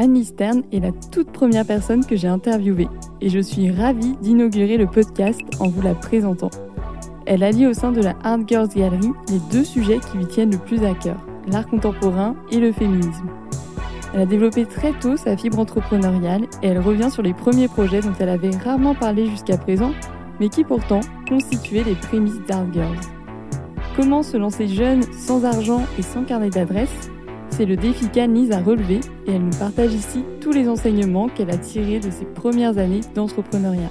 Annie Stern est la toute première personne que j'ai interviewée et je suis ravie d'inaugurer le podcast en vous la présentant. Elle allie au sein de la Art Girls Gallery les deux sujets qui lui tiennent le plus à cœur, l'art contemporain et le féminisme. Elle a développé très tôt sa fibre entrepreneuriale et elle revient sur les premiers projets dont elle avait rarement parlé jusqu'à présent, mais qui pourtant constituaient les prémices d'Art Girls. Comment se lancer jeune, sans argent et sans carnet d'adresse C'est le défi qu'Anise a relevé et elle nous partage ici tous les enseignements qu'elle a tirés de ses premières années d'entrepreneuriat.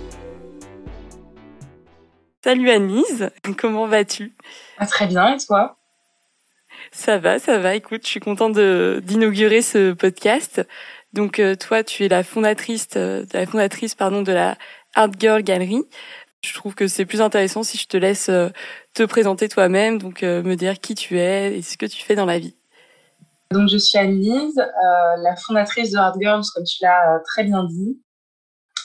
Salut Anise, comment vas-tu? Ah, Très bien, et toi? Ça va, ça va. Écoute, je suis contente d'inaugurer ce podcast. Donc euh, toi, tu es la fondatrice, euh, la fondatrice pardon de la Art Girl Gallery. Je trouve que c'est plus intéressant si je te laisse euh, te présenter toi-même, donc me dire qui tu es et ce que tu fais dans la vie. Donc je suis Annelise, euh, la fondatrice de Art Girls, comme tu l'as très bien dit.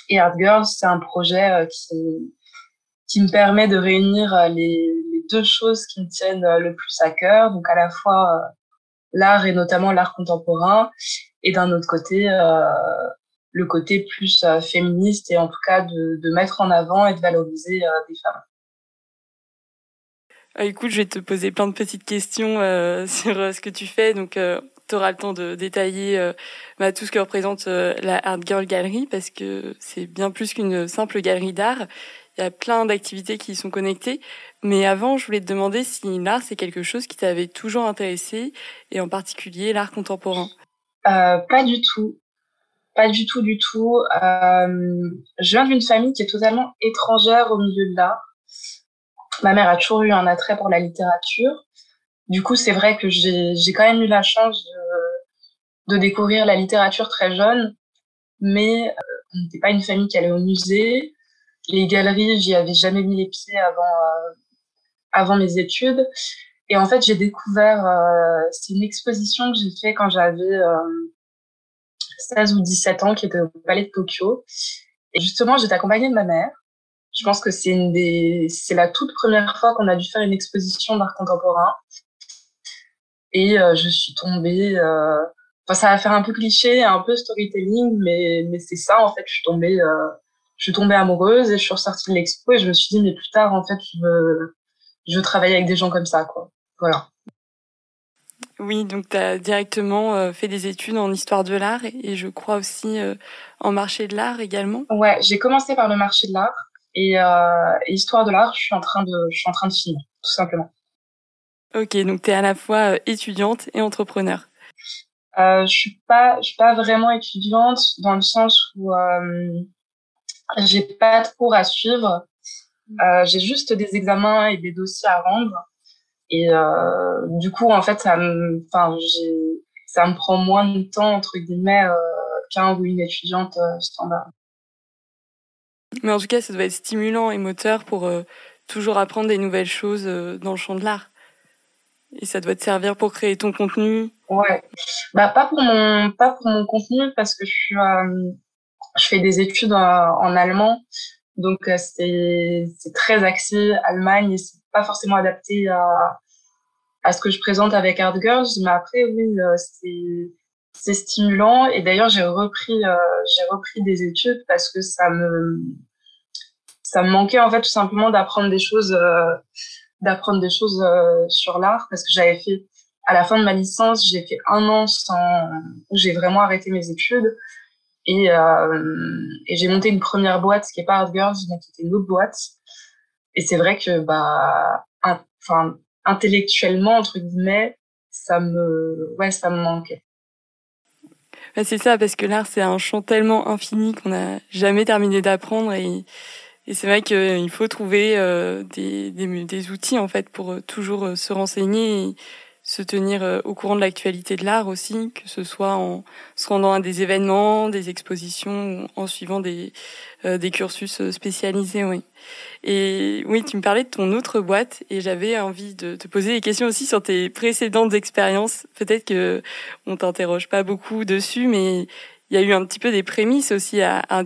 Et Art Girls, c'est un projet qui, qui me permet de réunir les, les, deux choses qui me tiennent le plus à cœur, donc à la fois l'art et notamment l'art contemporain, et d'un autre côté le côté plus euh, féministe et en tout cas de, de, mettre en avant et de valoriser euh, des femmes. Ah, écoute, je vais te poser plein de petites questions euh, sur ce que tu fais. Donc, tu auras le temps de détailler bah, tout ce que représente la Art Girl Gallery parce que c'est bien plus qu'une simple galerie d'art. Il y a plein d'activités qui y sont connectées. Mais avant, je voulais te demander si l'art, c'est quelque chose qui t'avait toujours intéressé et en particulier l'art contemporain. pas du tout. Pas du tout, du tout. Euh, je viens d'une famille qui est totalement étrangère au milieu de l'art. Ma mère a toujours eu un attrait pour la littérature. Du coup, c'est vrai que j'ai quand même eu la chance de, de, découvrir la littérature très jeune, mais euh, on n'était pas une famille qui allait au musée. Les galeries, j'y avais jamais mis les pieds avant, euh, avant mes études. Et en fait, j'ai découvert, euh, c'est une exposition que j'ai fait quand j'avais 16 ou 17 ans qui était au Palais de Tokyo. Et justement, j'étais accompagnée de ma mère. Je pense que c'est une des, c'est la toute première fois qu'on a dû faire une exposition d'art contemporain. Et euh, je suis tombée, euh... enfin, ça va faire un peu cliché, un peu storytelling, mais, mais c'est ça, en fait, je suis tombée, euh... je suis tombée amoureuse et je suis ressortie de l'expo et je me suis dit, mais plus tard, en fait, je veux, je veux travailler avec des gens comme ça, quoi. Voilà. Oui, donc tu as directement fait des études en histoire de l'art et, je crois aussi en marché de l'art également. Ouais, j'ai commencé par le marché de l'art et, euh, et, histoire de l'art, je suis en train de je suis en train de finir tout simplement. OK, donc tu es à la fois étudiante et entrepreneur. Euh, je suis pas je suis pas vraiment étudiante dans le sens où j'ai pas de cours à suivre. j'ai juste des examens et des dossiers à rendre et euh, du coup, en fait, ça me, enfin, ça me prend moins de temps entre guillemets euh, qu'un ou une étudiante euh, standard. Mais en tout cas, ça doit être stimulant et moteur pour toujours apprendre des nouvelles choses dans le champ de l'art. Et ça doit te servir pour créer ton contenu. Ouais. Bah pas pour mon pas pour mon contenu parce que je suis je fais des études en, allemand donc c'est c'est très axé Allemagne et c'est pas forcément adapté à, à ce que je présente avec Art Girls, mais après, oui, euh, c'est c'est stimulant. Et d'ailleurs, j'ai repris euh, j'ai repris des études parce que ça me ça me manquait en fait tout simplement d'apprendre des choses euh, d'apprendre des choses sur l'art parce que j'avais fait à la fin de ma licence, j'ai fait un an sans où j'ai vraiment arrêté mes études et, et j'ai monté une première boîte qui est pas Art Girls mais qui était une autre boîte et c'est vrai que, bah, enfin, intellectuellement, entre guillemets, ça me, ouais, ça me manquait. Bah, c'est ça, parce que l'art, c'est un champ tellement infini qu'on n'a jamais terminé d'apprendre et, c'est vrai qu'il faut trouver euh, des, des, outils, en fait, pour euh, toujours euh, se renseigner se tenir euh, au courant de l'actualité de l'art aussi, que ce soit en se rendant à des événements, des expositions, en suivant des, euh, des cursus euh, spécialisés, oui. Et oui, tu me parlais de ton autre boîte et j'avais envie de te poser des questions aussi sur tes précédentes expériences. Peut-être que on t'interroge pas beaucoup dessus, mais il y a eu un petit peu des prémices aussi à Art,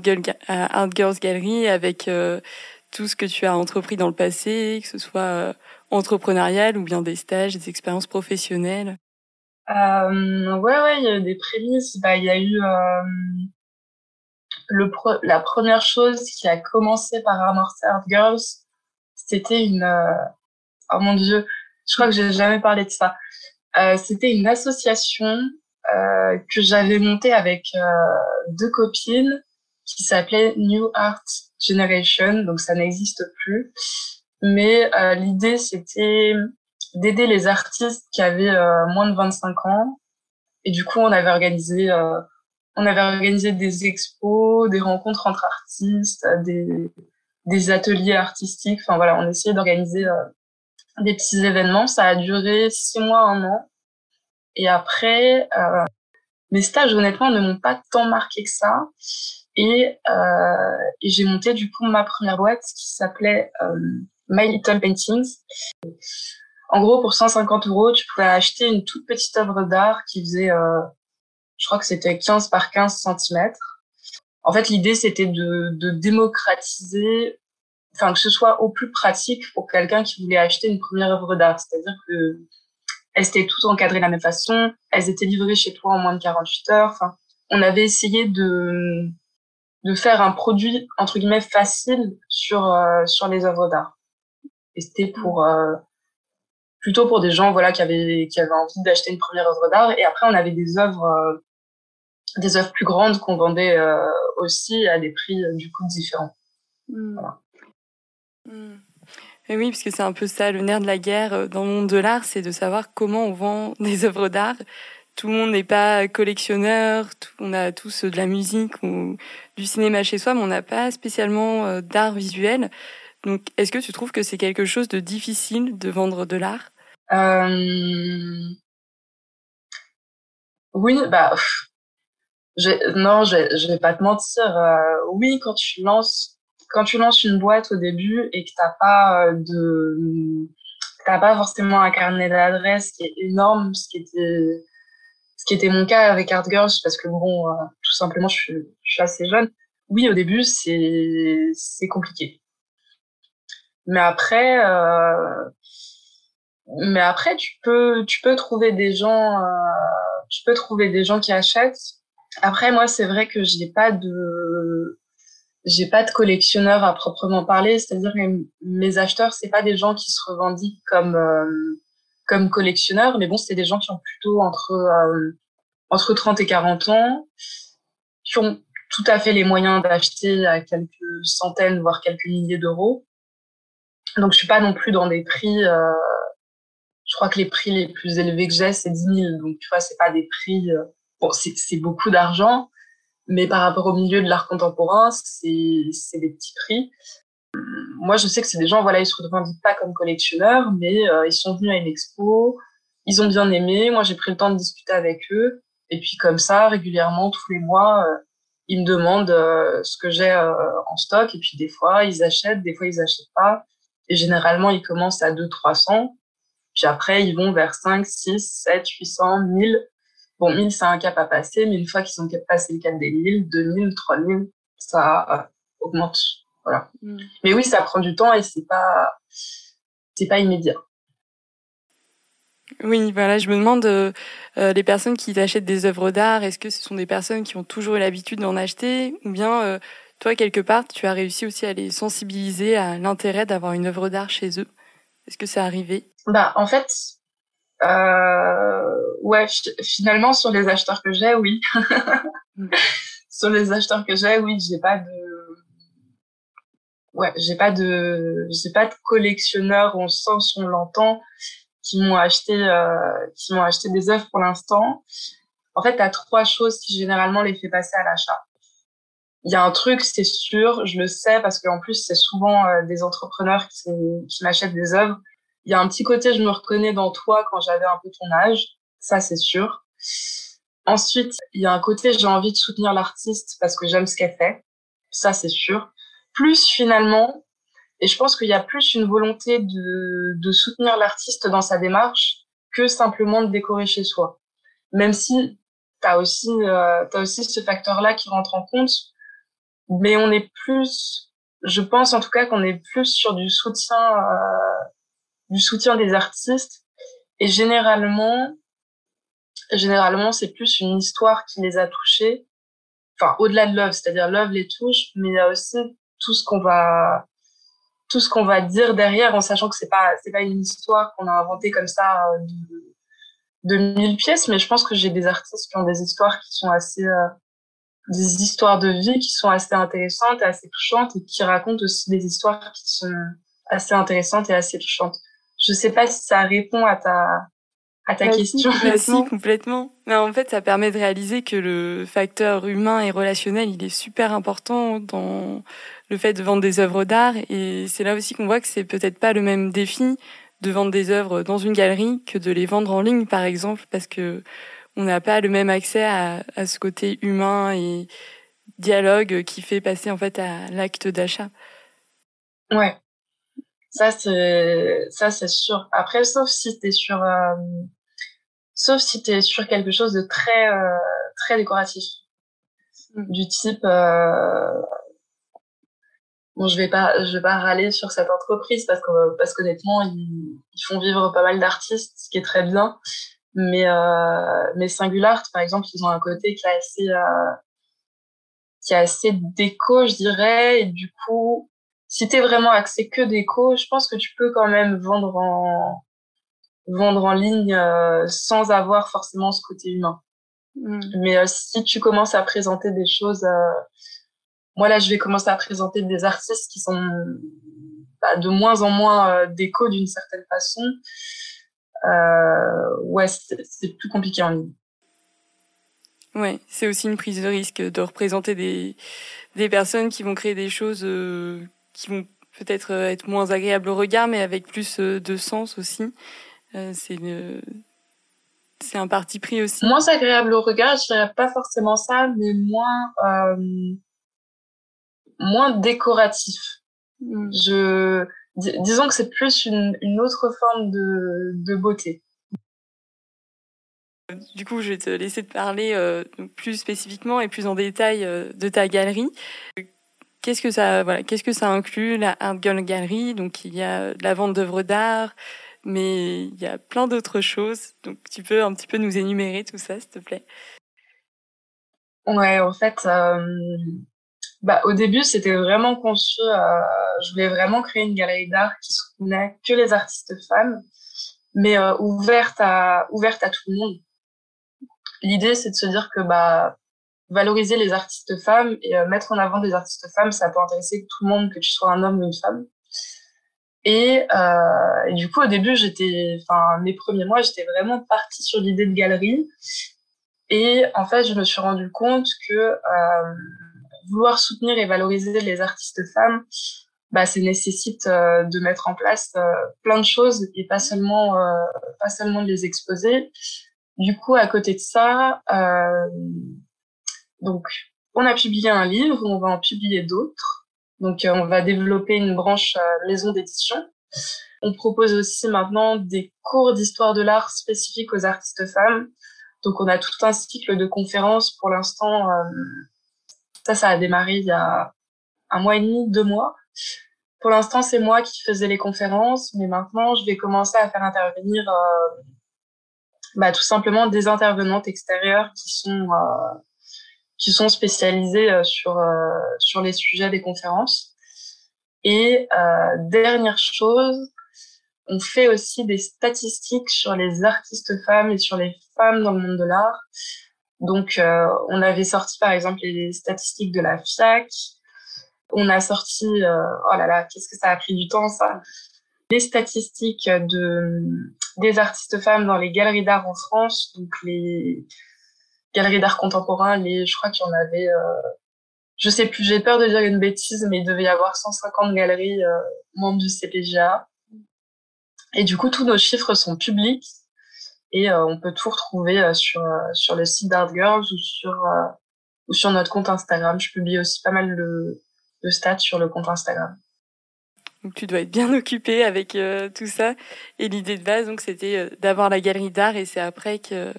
Girls Gallery avec tout ce que tu as entrepris dans le passé, que ce soit entrepreneuriales ou bien des stages, des expériences professionnelles? Euh, Ouais, ouais, il y a eu des prémices. Bah, il y a eu euh, le la première chose qui a commencé par Armor Girls. C'était une... Euh, oh mon Dieu, je crois que j'ai jamais parlé de ça. Euh, C'était une association euh, que j'avais montée avec euh, deux copines qui s'appelait New Art Generation, donc ça n'existe plus. Mais euh, l'idée, c'était d'aider les artistes qui avaient euh, moins de 25 ans. Et du coup, on avait organisé, euh, on avait organisé des expos, des rencontres entre artistes, des, des ateliers artistiques. Enfin voilà, on essayait d'organiser des petits événements. Ça a duré six mois, un an. Et après, mes stages, honnêtement, ne m'ont pas tant marqué que ça. Et, euh, et j'ai monté du coup ma première boîte qui s'appelait euh, My Little Paintings. En gros, pour 150 euros, tu pouvais acheter une toute petite œuvre d'art qui faisait, euh, je crois que c'était 15 par 15 cm. En fait, l'idée, c'était de, de démocratiser, enfin, que ce soit au plus pratique pour quelqu'un qui voulait acheter une première œuvre d'art. C'est-à-dire que elles étaient toutes encadrées de la même façon, elles étaient livrées chez toi en moins de 48 heures. Enfin, on avait essayé de, de faire un produit entre guillemets facile sur euh, sur les œuvres d'art. Et c'était pour euh, plutôt pour des gens voilà qui avaient qui avaient envie d'acheter une première œuvre d'art. Et après on avait des œuvres euh, des œuvres plus grandes qu'on vendait aussi à des prix du coup différents. Mmh. Voilà. Mmh. Et oui, parce que c'est un peu ça le nerf de la guerre dans le monde de l'art, c'est de savoir comment on vend des œuvres d'art tout le monde n'est pas collectionneur, on a tous de la musique ou du cinéma chez soi, mais on n'a pas spécialement euh, d'art visuel. Donc, est-ce que tu trouves que c'est quelque chose de difficile de vendre de l'art? Euh... Oui, bah non, je, vais pas te mentir. Euh, oui, quand tu lances quand tu lances une boîte au début et que t'as pas euh, de pas forcément un carnet d'adresses qui est énorme, ce qui était ce qui était mon cas avec Art Girls, parce que bon, tout simplement, je suis, je suis, assez jeune. Oui, au début, c'est compliqué. Mais après, euh, mais après, tu peux tu peux trouver des gens, euh, tu peux trouver des gens qui achètent. Après, moi, c'est vrai que j'ai pas de j'ai pas de collectionneur à proprement parler, c'est-à-dire que mes acheteurs, c'est pas des gens qui se revendiquent comme euh, comme collectionneur, mais bon, c'est des gens qui ont plutôt entre euh, entre 30 et 40 ans, qui ont tout à fait les moyens d'acheter à quelques centaines, voire quelques milliers d'euros. Donc, je suis pas non plus dans des prix. Euh, je crois que les prix les plus élevés que j'ai, c'est 10 000. Donc, tu vois, c'est pas des prix. Euh, bon, c'est beaucoup d'argent, mais par rapport au milieu de l'art contemporain, c'est des petits prix moi, je sais que c'est des gens, voilà, ils se revendiquent pas comme collectionneurs, mais euh, ils sont venus à une expo, ils ont bien aimé. Moi, j'ai pris le temps de discuter avec eux. Et puis, comme ça, régulièrement, tous les mois, euh, ils me demandent euh, ce que j'ai en stock. Et puis, des fois, ils achètent, des fois, ils achètent pas. Et généralement, ils commencent à 2 300. Puis après, ils vont vers 5, 6, 7, 800, 1000. Bon, 1000, c'est un cap à passer, mais une fois qu'ils ont passé le cap des 1000, 2000, 3000, ça augmente Mm. Mais oui, ça prend du temps et c'est pas c'est pas immédiat. Oui, voilà, je me demande euh, euh, les personnes qui achètent des œuvres d'art, est-ce que ce sont des personnes qui ont toujours eu l'habitude d'en acheter ou bien euh, toi quelque part tu as réussi aussi à les sensibiliser à l'intérêt d'avoir une œuvre d'art chez eux Est-ce que c'est arrivé? Bah en fait ouais, finalement sur les acheteurs que j'ai, oui. Mm. sur les acheteurs que j'ai, oui, j'ai pas de ouais, j'ai pas de, j'ai pas de collectionneurs au sens où on l'entend qui m'ont acheté, euh, qui m'ont acheté des œuvres pour l'instant. En fait, t'as trois choses qui généralement les fait passer à l'achat. Il y a un truc, c'est sûr, je le sais parce qu'en plus c'est souvent euh, des entrepreneurs qui, m'achètent des œuvres. Il y a un petit côté, je me reconnais dans toi quand j'avais un peu ton âge, ça c'est sûr. Ensuite, il y a un côté, j'ai envie de soutenir l'artiste parce que j'aime ce qu'elle fait, ça c'est sûr plus finalement, et je pense qu'il y a plus une volonté de, de soutenir l'artiste dans sa démarche que simplement de décorer chez soi. Même si tu aussi, euh, as aussi ce facteur-là qui rentre en compte, mais on est plus, je pense en tout cas qu'on est plus sur du soutien, euh, du soutien des artistes. Et généralement, généralement, c'est plus une histoire qui les a touchés. Enfin, au-delà de Love, c'est-à-dire Love les touche, mais il y a aussi tout ce qu'on va tout ce qu'on va dire derrière en sachant que c'est pas c'est pas une histoire qu'on a inventée comme ça euh, de, de mille pièces mais je pense que j'ai des artistes qui ont des histoires qui sont assez euh, des histoires de vie qui sont assez intéressantes et assez touchantes et qui racontent aussi des histoires qui sont assez intéressantes et assez touchantes. Je sais pas si ça répond à ta à ta question. Si, complètement. Mais en fait, ça permet de réaliser que le facteur humain et relationnel, il est super important dans le fait de vendre des œuvres d'art. Et c'est là aussi qu'on voit que c'est peut-être pas le même défi de vendre des œuvres dans une galerie que de les vendre en ligne, par exemple, parce que on n'a pas le même accès à, à, ce côté humain et dialogue qui fait passer en fait à l'acte d'achat. Ouais, ça c'est ça c'est sûr. Après, sauf si t'es sur euh, sauf si tu es sur quelque chose de très euh, très décoratif mm. du type euh, bon je vais pas je vais pas râler sur cette entreprise parce que parce qu'honnêtement ils, ils font vivre pas mal d'artistes ce qui est très bien mais euh, mais Singular par exemple ils ont un côté qui est assez euh, qui est assez déco je dirais et du coup si t'es vraiment axé que déco je pense que tu peux quand même vendre en vendre en ligne euh, sans avoir forcément ce côté humain. Mm. Mais euh, si tu commences à présenter des choses, euh, moi là je vais commencer à présenter des artistes qui sont bah, de moins en moins déco d'une certaine façon. Ouais, c'est plus compliqué en ligne. Ouais, c'est aussi une prise de risque de représenter des, des personnes qui vont créer des choses qui vont peut-être être moins agréables au regard, mais avec plus de sens aussi. Euh, c'est c'est un parti pris aussi. Moins agréable au regard, je dirais pas forcément ça, mais moins euh, moins décoratif. Hmm. Je disons que c'est plus une, une autre forme de, de beauté. Du coup, je vais te laisser te parler euh, plus spécifiquement et plus en détail euh, de ta galerie. Qu'est-ce que ça, voilà, qu'est-ce que ça inclut la Art Girl Gallery? Donc, il y a la vente d'œuvres d'art, mais il y a plein d'autres choses. Donc, tu peux un petit peu nous énumérer tout ça, s'il te plaît? Ouais, en fait, euh, bah, au début, c'était vraiment conçu. Euh, je voulais vraiment créer une galerie d'art qui soutenait que les artistes femmes, mais euh, ouverte à ouverte à tout le monde. L'idée, c'est de se dire que bah valoriser les artistes femmes et mettre en avant des artistes femmes, ça peut intéresser tout le monde, que tu sois un homme ou une femme. Et, euh, et, du coup, au début, j'étais, enfin, mes premiers mois, j'étais vraiment partie sur l'idée de galerie. Et en fait, je me suis rendu compte que euh, vouloir soutenir et valoriser les artistes femmes, bah, ça nécessite euh, de mettre en place euh, plein de choses et pas seulement, euh, pas seulement de les exposer. Du coup, à côté de ça, donc, on a publié un livre, on va en publier d'autres. Donc, on va développer une branche maison d'édition. On propose aussi maintenant des cours d'histoire de l'art spécifiques aux artistes femmes. Donc, on a tout un cycle de conférences. Pour l'instant, ça, ça a démarré il y a un mois et demi, deux mois. Pour l'instant, c'est moi qui faisais les conférences, mais maintenant, je vais commencer à faire intervenir bah, tout simplement des intervenantes extérieures qui sont qui sont spécialisés euh, sur, euh, sur les sujets des conférences. Et euh, dernière chose, on fait aussi des statistiques sur les artistes femmes et sur les femmes dans le monde de l'art. Donc, euh, on avait sorti par exemple les statistiques de la FIAC. On a sorti, euh, oh là là, qu'est-ce que ça a pris du temps ça Les statistiques de des artistes femmes dans les galeries d'art en France, donc les galeries d'art contemporain, les, je crois qu'il y en avait, euh, je sais plus, j'ai peur de dire une bêtise, mais il devait y avoir 150 galeries euh, membres du CPGA. Et du coup, tous nos chiffres sont publics et euh, on peut tout retrouver euh, sur sur le site d'Art Girls ou sur ou sur notre compte Instagram. Je publie aussi pas mal de, de stats sur le compte Instagram. Donc tu dois être bien occupé avec tout ça. Et l'idée de base, donc, c'était d'avoir la galerie d'art et c'est après que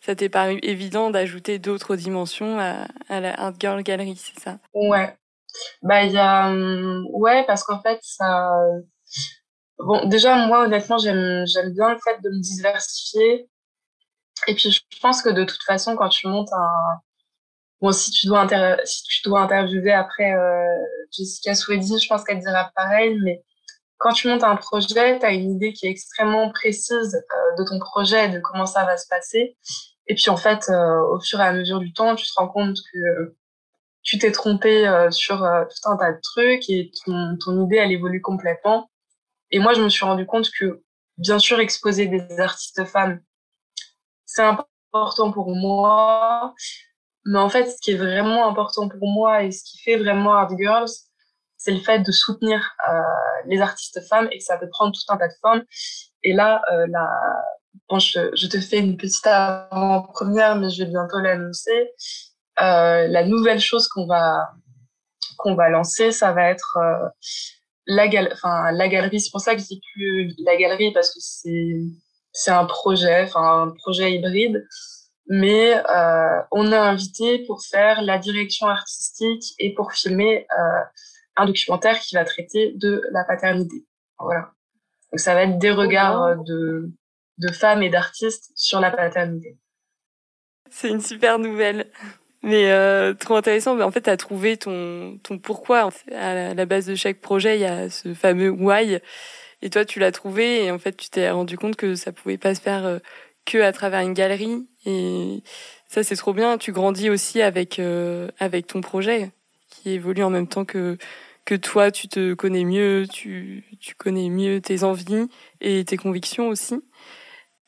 ça t'est paru évident d'ajouter d'autres dimensions à, à, la Art Girl Gallery, c'est ça? Ouais. Bah il y a hum, ouais parce qu'en fait ça bon déjà moi honnêtement j'aime bien le fait de me diversifier Et puis, je pense que de toute façon, quand tu montes un, bon, si tu dois si tu dois interviewer après euh, Jessica Swedy, je pense qu'elle dira pareil, mais quand tu montes un projet, tu as une idée qui est extrêmement précise euh, de ton projet, de comment ça va se passer. Et puis en fait, euh, au fur et à mesure du temps, tu te rends compte que tu t'es trompé euh, sur euh, tout un tas de trucs et ton, ton idée, elle évolue complètement. Et moi, je me suis rendu compte que, bien sûr, exposer des artistes femmes, c'est important pour moi. Mais en fait, ce qui est vraiment important pour moi et ce qui fait vraiment Art Girls, c'est le fait de soutenir euh, les artistes femmes et que ça peut prendre tout un tas de formes. Et là, euh, je, te fais une petite avant-première, mais je vais bientôt l'annoncer. Euh, la nouvelle chose qu'on va qu'on va lancer, ça va être la, gal enfin, la galerie. C'est pour ça que je dis plus la galerie parce que c'est un projet, enfin un projet hybride. Mais euh, on a invité pour faire la direction artistique et pour filmer euh, un documentaire qui va traiter de la paternité. Voilà. Donc ça va être des regards de, de femmes et d'artistes sur la paternité. C'est une super nouvelle. Mais euh, trop intéressant. En fait, tu as trouvé ton, ton pourquoi. À la base de chaque projet, il y a ce fameux why. Et toi, tu l'as trouvé. Et en fait, tu t'es rendu compte que ça pouvait pas se faire euh, que à travers une galerie. Et ça, c'est trop bien. Tu grandis aussi avec, euh, avec ton projet qui évolue en même temps que, que toi, tu te connais mieux, tu, tu connais mieux tes envies et tes convictions aussi.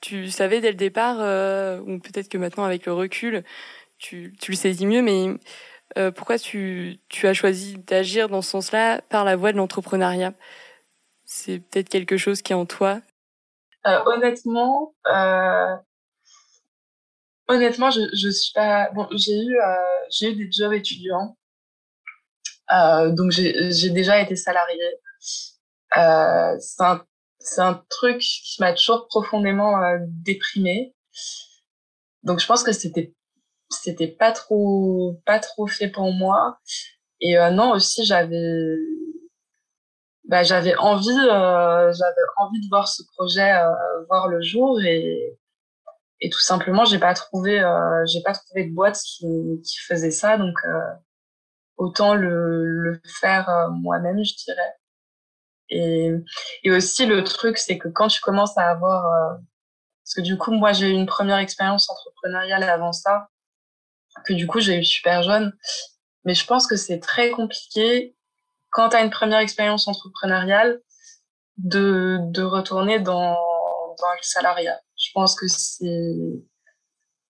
Tu savais dès le départ, euh, ou peut-être que maintenant avec le recul, tu, tu le saisis mieux, mais euh, pourquoi tu, tu as choisi d'agir dans ce sens-là par la voie de l'entrepreneuriat? C'est peut-être quelque chose qui est en toi euh, Honnêtement, euh, honnêtement, je, je suis pas. Bon, j'ai eu j'ai eu des jobs étudiants, donc j'ai déjà été salariée. C'est un un truc qui m'a toujours profondément déprimée. Donc je pense que c'était c'était pas trop pas trop fait pour moi. Et euh, non aussi j'avais bah, j'avais envie euh, j'avais envie de voir ce projet euh, voir le jour et et tout simplement j'ai pas trouvé j'ai pas trouvé de boîte qui qui faisait ça. Donc autant le le faire moi-même je dirais. Et et aussi le truc c'est que quand tu commences à avoir parce que du coup moi j'ai eu une première expérience entrepreneuriale avant ça que du coup j'ai eu super jeune. Mais je pense que c'est très compliqué quand tu as une première expérience entrepreneuriale de, de retourner dans, dans le salariat. Je pense que c'est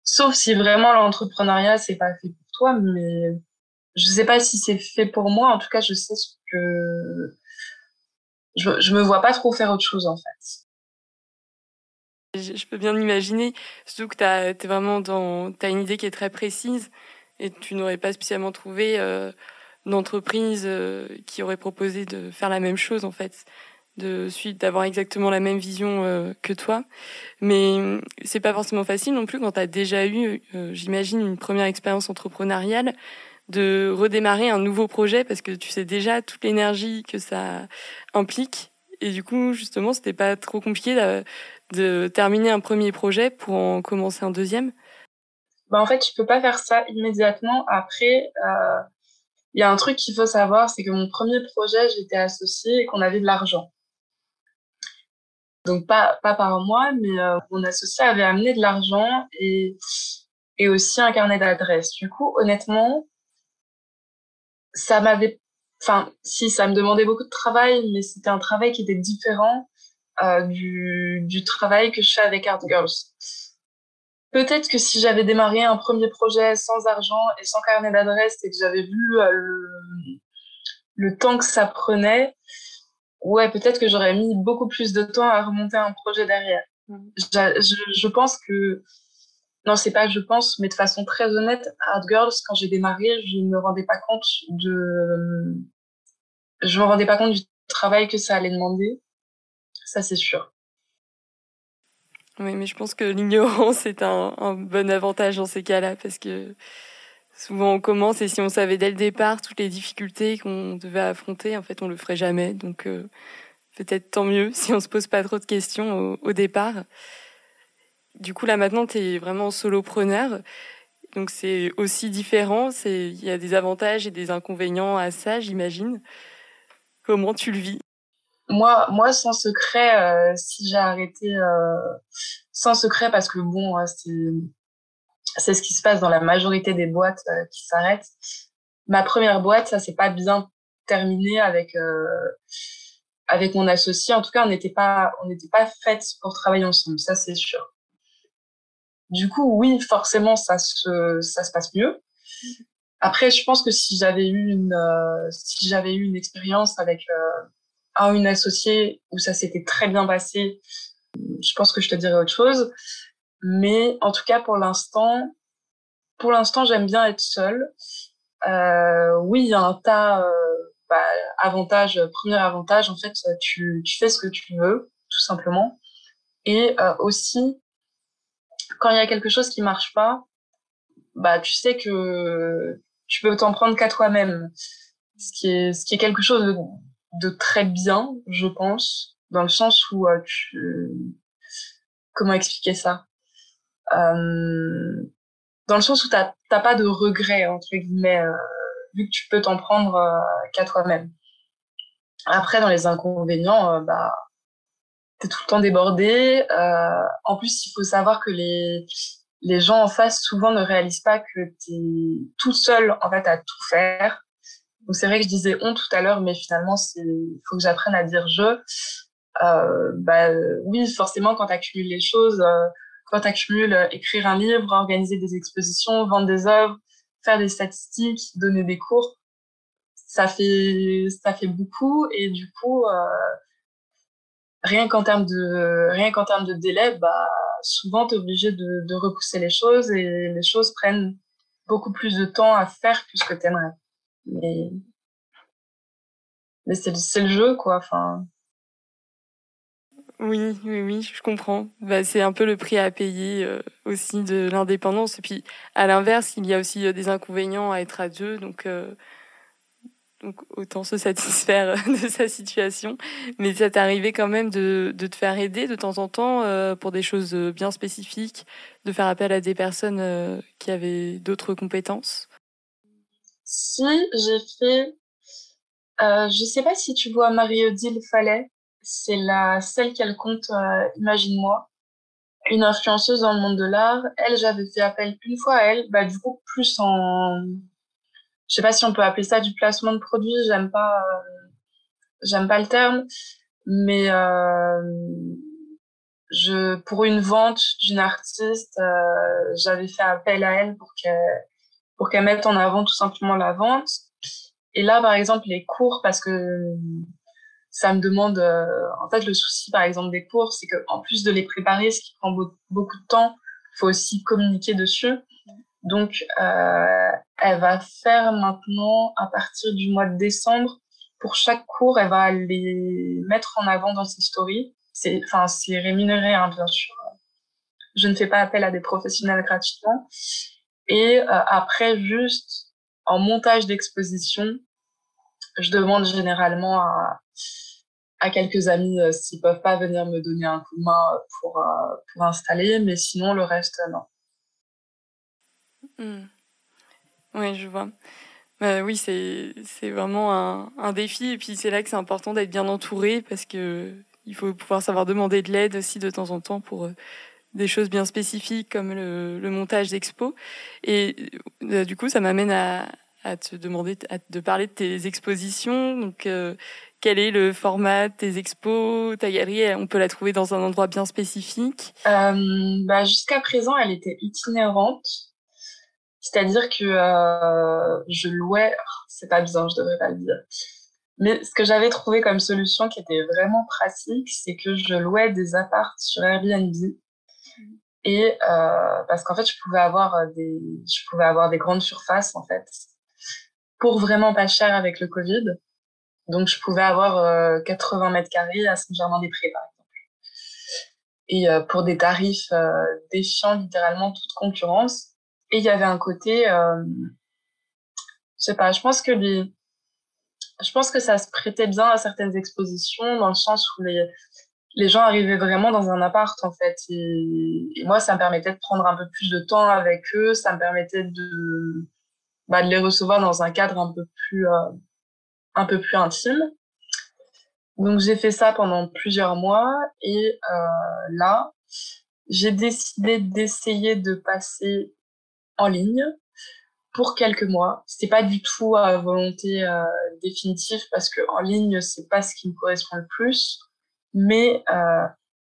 sauf si vraiment l'entrepreneuriat c'est pas fait pour toi, mais je sais pas si c'est fait pour moi. En tout cas, je sais que je, je me vois pas trop faire autre chose en fait. Je peux bien imaginer, surtout que tu es vraiment dans, as une idée qui est très précise et tu n'aurais pas spécialement trouvé euh, d'entreprise euh, qui aurait proposé de faire la même chose en fait, de suite d'avoir exactement la même vision euh, que toi. Mais c'est pas forcément facile non plus quand tu as déjà eu, euh, j'imagine, une première expérience entrepreneuriale de redémarrer un nouveau projet parce que tu sais déjà toute l'énergie que ça implique et du coup, justement, c'était pas trop compliqué de terminer un premier projet pour en commencer un deuxième? Bah En fait, tu peux pas faire ça immédiatement. Après, euh, il y a un truc qu'il faut savoir, c'est que mon premier projet, j'étais associée et qu'on avait de l'argent. Donc pas, pas par moi, mais euh, mon associé avait amené de l'argent et, et aussi un carnet d'adresses. Du coup, honnêtement, ça m'avait... Enfin, si, ça me demandait beaucoup de travail, mais c'était un travail qui était différent euh, du, du travail que je fais avec Art Girls. Peut-être que si j'avais démarré un premier projet sans argent et sans carnet d'adresse et que j'avais vu euh, le, le temps que ça prenait, ouais, peut-être que j'aurais mis beaucoup plus de temps à remonter un projet derrière. Mm. Je, je, pense que, non, c'est pas je pense, mais de façon très honnête, Art Girls, quand j'ai démarré, je ne me rendais pas compte du travail que ça allait demander ça c'est sûr. Oui, mais je pense que l'ignorance est un, bon avantage dans ces cas-là, parce que souvent on commence et si on savait dès le départ toutes les difficultés qu'on devait affronter, en fait, on le ferait jamais. Donc euh, peut-être tant mieux si on se pose pas trop de questions au départ. Du coup, là maintenant, tu es vraiment solopreneur. Donc c'est aussi différent. Il y a des avantages et des inconvénients à ça, j'imagine. Comment tu le vis? Moi, moi, sans secret, euh, si j'ai arrêté euh, sans secret, parce que bon, c'est ce qui se passe dans la majorité des boîtes euh, qui s'arrêtent. Ma première boîte, ça s'est pas bien terminé avec avec mon associé. En tout cas, on n'était pas on n'était pas faites pour travailler ensemble, ça c'est sûr. Du coup, oui, forcément, ça se ça se passe mieux. Après, je pense que si j'avais eu une si j'avais eu une expérience avec à une associée où ça s'était très bien passé, je pense que je te dirais autre chose. Mais en tout cas, pour l'instant, pour l'instant, j'aime bien être seule. Euh, oui, il y a un tas euh, bah, avantage. Premier avantage, en fait, tu, tu fais ce que tu veux, tout simplement. Et euh, aussi, quand il y a quelque chose qui marche pas, bah tu sais que tu peux t'en prendre qu'à toi-même, ce qui est ce qui est quelque chose de, très bien, je pense, dans le sens où euh, tu... Comment expliquer ça? Euh, Dans le sens où t'as pas de regrets, entre guillemets, euh, vu que tu peux t'en prendre qu'à toi-même. Après, dans les inconvénients, bah, t'es tout le temps débordé. en plus, il faut savoir que les, les gens en face, souvent, ne réalisent pas que t'es tout seul, en fait, à tout faire donc c'est vrai que je disais on tout à l'heure, mais finalement, il faut que j'apprenne à dire je. Euh, bah, oui, forcément, quand tu accumules les choses, euh, quand tu accumules euh, écrire un livre, organiser des expositions, vendre des œuvres, faire des statistiques, donner des cours, ça fait ça fait beaucoup et du coup euh, rien qu'en termes de rien qu'en termes de délai, bah souvent tu es obligé de, repousser les choses et les choses prennent beaucoup plus de temps à faire que ce que tu aimerais. Mais, mais c'est le jeu, quoi. Enfin. Oui, oui, oui, je comprends. Bah, c'est un peu le prix à payer euh, aussi de l'indépendance. Et puis, à l'inverse, il y a aussi euh, des inconvénients à être à deux. Donc, euh, donc autant se satisfaire de sa situation. Mais ça t'est arrivé quand même de, de te faire aider de temps en temps pour des choses bien spécifiques, de faire appel à des personnes qui avaient d'autres compétences? Si, j'ai fait. Euh, je sais pas si tu vois Marie-Odile Fallet. C'est la celle qu'elle compte euh, Imagine-moi. Une influenceuse dans le monde de l'art. Elle, j'avais fait appel une fois à elle. Bah, du coup, plus en. Je sais pas si on peut appeler ça du placement de produit. J'aime pas. Euh, j'aime pas le terme. Mais. Euh, pour une vente d'une artiste, euh, j'avais fait appel à elle pour qu'elle pour qu'elle mette en avant tout simplement la vente. Et là, par exemple, les cours, parce que ça me demande, en fait, le souci, par exemple, des cours, c'est qu'en plus de les préparer, ce qui prend beaucoup de temps, faut aussi communiquer dessus. Donc, euh, elle va faire maintenant, à partir du mois de décembre, pour chaque cours, elle va les mettre en avant dans ses stories. C'est, enfin, c'est rémunéré, hein, bien sûr. Je ne fais pas appel à des professionnels gratuitement. Et euh, après, juste en montage d'exposition, je demande généralement à, à quelques amis euh, s'ils peuvent pas venir me donner un coup de main pour, euh, pour installer, mais sinon le reste, non. Hmm. Oui, je vois. Bah, oui, c'est vraiment un, un, défi. Et puis c'est là que c'est important d'être bien entouré parce que il faut pouvoir savoir demander de l'aide aussi de temps en temps pour des choses bien spécifiques comme le, le montage d'expo. Et euh, du coup, ça m'amène à, te demander de parler de tes expositions. Donc, euh, quel est le format de tes expos? Ta galerie, on peut la trouver dans un endroit bien spécifique? Euh, bah, Jusqu'à présent, elle était itinérante. C'est-à-dire que euh, je louais... C'est pas bien, je devrais pas le dire. Mais ce que j'avais trouvé comme solution qui était vraiment pratique, c'est que je louais des apparts sur Airbnb et euh, parce qu'en fait je pouvais avoir euh, des je pouvais avoir des grandes surfaces en fait pour vraiment pas cher avec le Covid donc je pouvais avoir euh, 80 mètres carrés à Saint-Germain-des-Prés par exemple et pour des tarifs défiant littéralement toute concurrence et il y avait un côté euh, je sais pas je pense que les je pense que ça se prêtait bien à certaines expositions dans le sens où les les gens arrivaient vraiment dans un appart en fait. Et, moi, ça me permettait de prendre un peu plus de temps avec eux, ça me permettait de, bah, de les recevoir dans un cadre un peu plus, euh, un peu plus intime. Donc j'ai fait ça pendant plusieurs mois et euh, là, j'ai décidé d'essayer de passer en ligne pour quelques mois. C'était pas du tout à volonté euh, définitive parce que en ligne c'est pas ce qui me correspond le plus. Mais euh,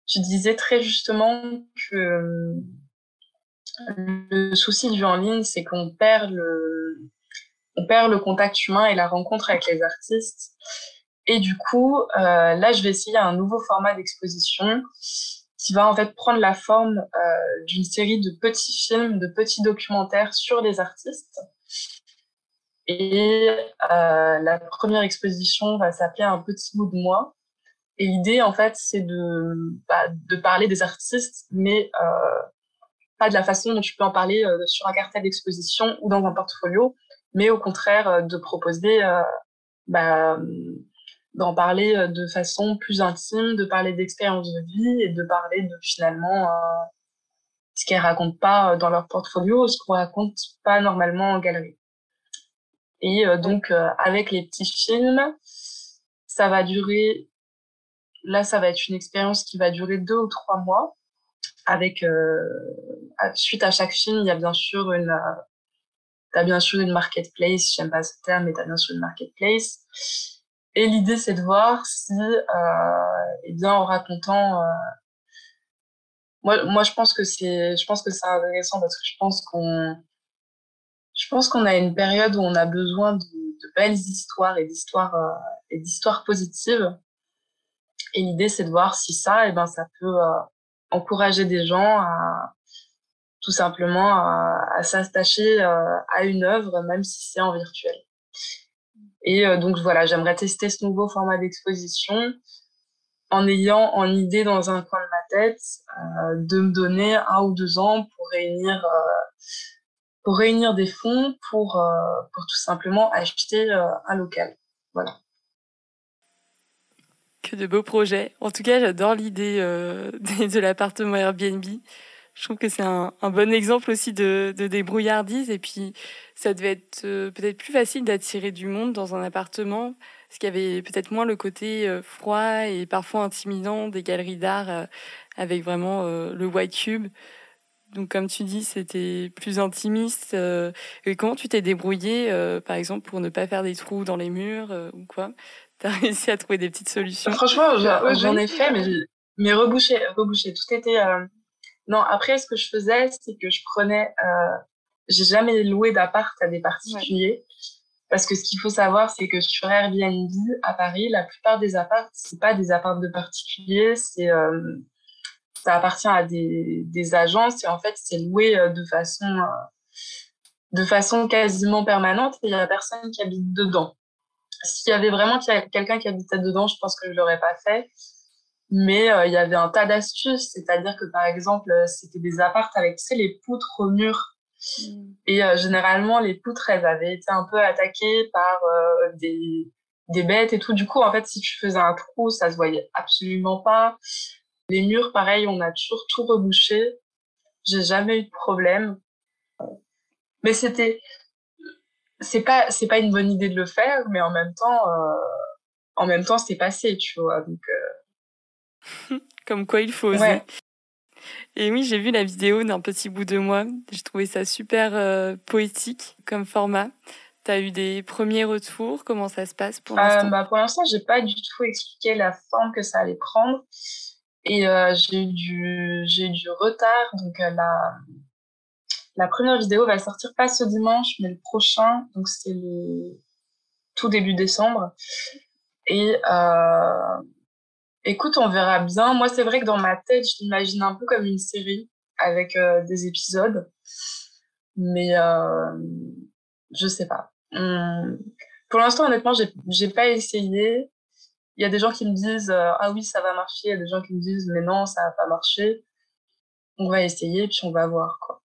tu disais très justement que euh, le souci du en ligne, c'est qu'on perd le, on perd le contact humain et la rencontre avec les artistes. Et du coup, euh, là, je vais essayer un nouveau format d'exposition qui va en fait prendre la forme euh, d'une série de petits films, de petits documentaires sur les artistes. Et euh, la première exposition va s'appeler Un petit bout de moi. Et l'idée, en fait, c'est de, bah, parler des artistes, mais euh, pas de la façon dont tu peux en parler sur un cartel d'exposition ou dans un portfolio, mais au contraire de proposer, bah, d'en parler de façon plus intime, de parler d'expériences de vie et de parler de finalement ce qu'elles racontent pas dans leur portfolio, ce qu'on raconte pas normalement en galerie. Et donc, avec les petits films, ça va durer Là, ça va être une expérience qui va durer deux ou trois mois. Avec euh, suite à chaque film, il y a bien sûr une euh, t'as bien sûr une marketplace, j'aime pas ce terme, mais t'as bien sûr une marketplace. Et l'idée, c'est de voir si, euh, eh bien, en racontant, euh... moi, moi, je pense que c'est, je pense que c'est intéressant parce que je pense qu'on, je pense qu'on a une période où on a besoin de, belles histoires et d'histoires euh, et d'histoires positives. Et l'idée, c'est de voir si ça, et eh ben, ça peut euh, encourager des gens à tout simplement à, s'attacher euh, à une œuvre, même si c'est en virtuel. Et euh, donc voilà, j'aimerais tester ce nouveau format d'exposition en ayant en idée dans un coin de ma tête de me donner un ou deux ans pour réunir pour réunir des fonds pour pour tout simplement acheter un local. Voilà. Que de beaux projets. En tout cas, j'adore l'idée euh, de l'appartement Airbnb. Je trouve que c'est un, un, bon exemple aussi de, de, débrouillardise. Et puis, ça devait être euh, peut-être plus facile d'attirer du monde dans un appartement, parce qu'il y avait peut-être moins le côté euh, froid et parfois intimidant des galeries d'art euh, avec vraiment le white cube. Donc, comme tu dis, c'était plus intimiste. et comment tu t'es débrouillé, par exemple, pour ne pas faire des trous dans les murs ou quoi? T'as réussi à trouver des petites solutions? Franchement, j'en ai fait, mais, mais rebouché, rebouché. Tout était. Euh... Non, après, ce que je faisais, c'est que je prenais. Euh... J'ai jamais loué d'appart à des particuliers. Parce que ce qu'il faut savoir, c'est que sur Airbnb à Paris, la plupart des apparts, c'est pas des apparts de particuliers, c'est euh, ça appartient à des, des agences et en fait, c'est loué euh, de façon euh, de façon quasiment permanente et il y a personne qui habite dedans. S'il y avait vraiment quelqu'un qui habitait dedans, je pense que je l'aurais pas fait. Mais euh, il y avait un tas d'astuces, c'est-à-dire que par exemple, euh, c'était des appartes avec tu sais, les poutres au mur. Mm. Et euh, généralement, les poutres, elles avaient été un peu attaquées par des, des bêtes et tout. Du coup, en fait, si tu faisais un trou, ça se voyait absolument pas. Les murs, pareil, on a toujours tout rebouché. J'ai jamais eu de problème. Mais c'était, c'est pas c'est pas une bonne idée de le faire, mais en même temps, euh, en même temps, c'est passé, tu vois. Donc euh... comme quoi il faut oser. Et oui, j'ai vu la vidéo d'un petit bout de moi. J'ai trouvé ça super euh, poétique comme format. Tu as eu des premiers retours? Comment ça se passe pour l'instant? euh, bah, Pour l'instant, j'ai pas du tout expliqué la forme que ça allait prendre. Et euh, j'ai eu du j'ai eu du retard. Donc la la première vidéo va sortir pas ce dimanche, mais le prochain, donc c'est le tout début décembre. Et euh, écoute, on verra bien. Moi, c'est vrai que dans ma tête, je l'imagine un peu comme une série avec euh, des épisodes, mais euh, je sais pas. Hum, pour l'instant, honnêtement, j'ai pas essayé. Il y a des gens qui me disent euh, ah oui ça va marcher, il y a des gens qui me disent mais non ça va pas marcher. On va essayer puis on va voir quoi.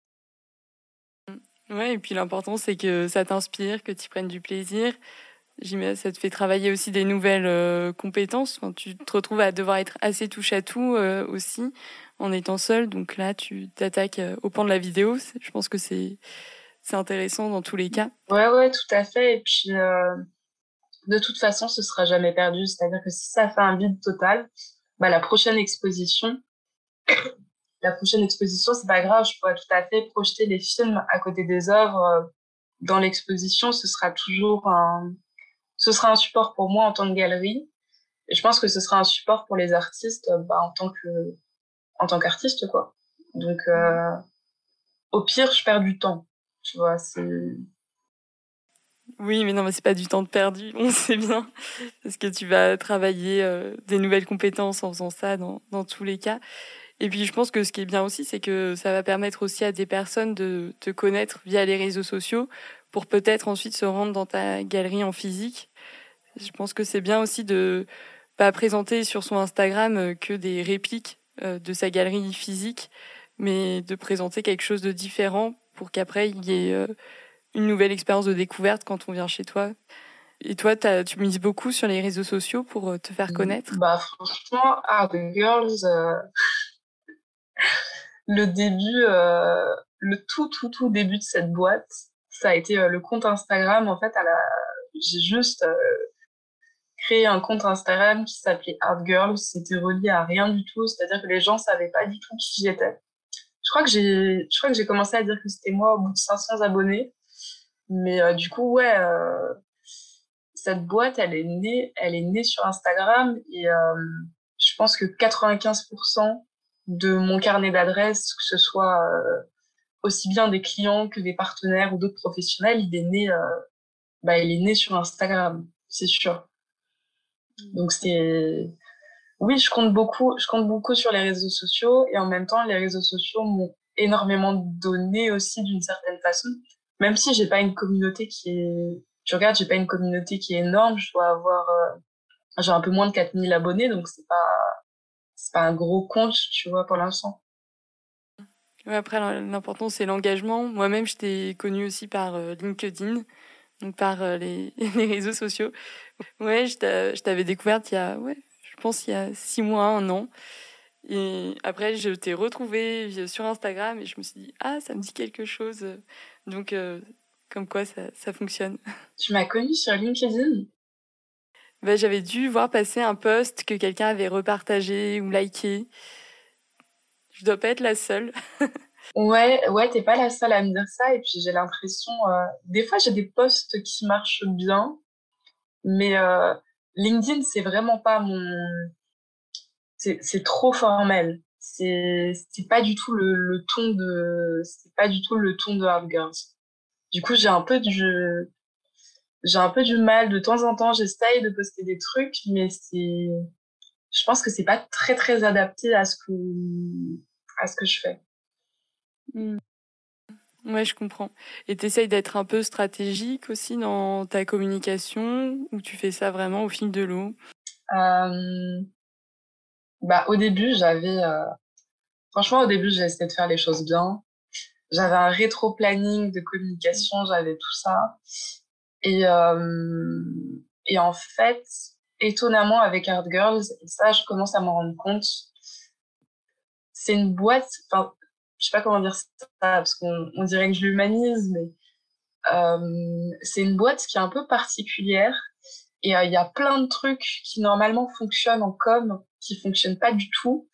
Ouais, et puis l'important, c'est que ça t'inspire, que tu prennes du plaisir. Ça te fait travailler aussi des nouvelles compétences. Enfin, tu te retrouves à devoir être assez touche à tout aussi en étant seul. Donc là, tu t'attaques au pan de la vidéo. Je pense que c'est intéressant dans tous les cas. Ouais, ouais, tout à fait. Et puis, euh, de toute façon, ce sera jamais perdu. C'est-à-dire que si ça fait un vide total, bah, la prochaine exposition, la prochaine exposition, c'est pas grave. Je pourrais tout à fait projeter les films à côté des œuvres euh, dans l'exposition. Ce sera toujours un, ce sera un support pour moi en tant que galerie. Et je pense que ce sera un support pour les artistes, bah, en tant qu'artiste, quoi. Donc, euh, au pire, je perds du temps tu vois. Oui, mais non, mais c'est pas du temps perdu, on sait bien, parce que tu vas travailler euh, des nouvelles compétences en faisant ça dans tous les cas. Et puis je pense que ce qui est bien aussi, c'est que ça va permettre aussi à des personnes de te connaître via les réseaux sociaux pour peut-être ensuite se rendre dans ta galerie en physique. Je pense que c'est bien aussi de pas présenter sur son Instagram euh, que des répliques euh, de sa galerie physique, mais de présenter quelque chose de différent pour qu'après il y ait euh, une nouvelle expérience de découverte quand on vient chez toi. Et toi, tu mises beaucoup sur les réseaux sociaux pour te faire mm. connaître? Bah franchement, Art Girls, euh, le début, le tout tout tout début de cette boîte, ça a été le compte Instagram. En fait, la... j'ai juste créé un compte Instagram qui s'appelait Art Girls. C'était relié à rien du tout, c'est-à-dire que les gens savaient pas du tout qui j'étais. Je crois que j'ai, je crois que j'ai commencé à dire que c'était moi au bout de 500 abonnés. Mais euh, du coup, ouais, euh, cette boîte, elle est née, elle est née sur Instagram et euh, je pense que 95% de mon carnet d'adresses, que ce soit aussi bien des clients que des partenaires ou d'autres professionnels, il est né, bah, il est né sur Instagram, c'est sûr. Donc c'est oui, je compte beaucoup, je compte beaucoup sur les réseaux sociaux et en même temps, les réseaux sociaux m'ont énormément donné aussi d'une certaine façon. Même si j'ai pas une communauté qui est, tu regardes, j'ai pas une communauté qui est énorme, je dois avoir, euh, j'ai un peu moins de 4000 abonnés, donc c'est pas, c'est pas un gros compte, tu vois, pour l'instant. Ouais, après, l'important, c'est l'engagement. Moi-même, je t'ai connu aussi par euh, LinkedIn, donc par euh, les, les réseaux sociaux. Ouais, je t'avais découverte il y a, ouais, je pense, il y a six mois, un an. Et après, je t'ai retrouvé sur Instagram et je me suis dit, ah, ça me dit quelque chose. Donc, euh, comme quoi, ça, ça fonctionne. Tu m'as connue sur LinkedIn? Ben, J'avais dû voir passer un post que quelqu'un avait repartagé ou liké. Je dois pas être la seule. ouais, ouais, t'es pas la seule à me dire ça. Et puis, j'ai l'impression, euh, des fois, j'ai des posts qui marchent bien, mais euh, LinkedIn, c'est vraiment pas mon. C'est trop formel. C'est pas du tout le, le ton de. C'est pas du tout le ton de Hard Girls. Du coup, j'ai un peu du. J'ai un peu du mal. De temps en temps, j'essaye de poster des trucs, mais c'est. Je pense que c'est pas très très adapté à ce que à ce que je fais. Hmm. Ouais, je comprends. Et tu essayes d'être un peu stratégique aussi dans ta communication ou tu fais ça vraiment au fil de l'eau? Euh... bah, Au début, j'avais... Euh... Franchement, au début, j'ai essayé de faire les choses bien. J'avais un rétro-planning de communication, j'avais tout ça. Et, euh... et en fait, étonnamment, avec Art Girls, et ça, je commence à m'en rendre compte, c'est une boîte... Enfin, je sais pas comment dire ça parce qu'on on dirait que je l'humanise, mais euh, c'est une boîte qui est un peu particulière. Et euh, il y a plein de trucs qui normalement fonctionnent en com qui fonctionnent pas du tout.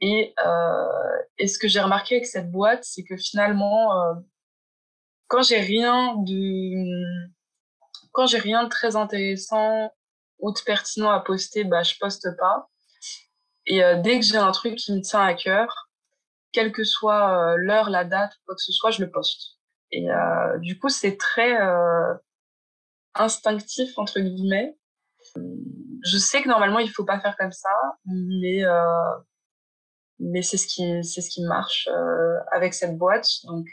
Et, euh, et ce que j'ai remarqué avec cette boîte, c'est que finalement, quand j'ai rien de quand j'ai rien de très intéressant ou de pertinent à poster, bah je poste pas. Et euh, dès que j'ai un truc qui me tient à cœur, quelle que soit euh, l'heure, la date, quoi que ce soit, je le poste. Et euh, du coup, c'est très instinctif entre guillemets. Je sais que normalement il faut pas faire comme ça, mais mais c'est ce qui c'est ce qui marche avec cette boîte. Donc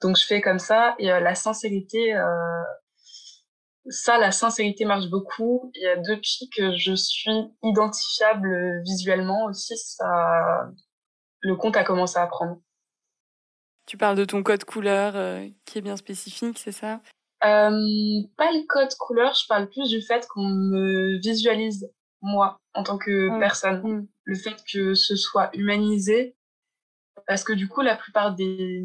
donc je fais comme ça. Et la sincérité, ça, la sincérité marche beaucoup. Et depuis que je suis identifiable visuellement aussi, ça le compte a commencé à prendre. Tu parles de ton code couleur euh, qui est bien spécifique, c'est ça? Euh, Pas le code couleur, je parle plus du fait qu'on me visualise, moi, en tant que mmh. personne. Mmh. Le fait que ce soit humanisé. Parce que du coup, la plupart des...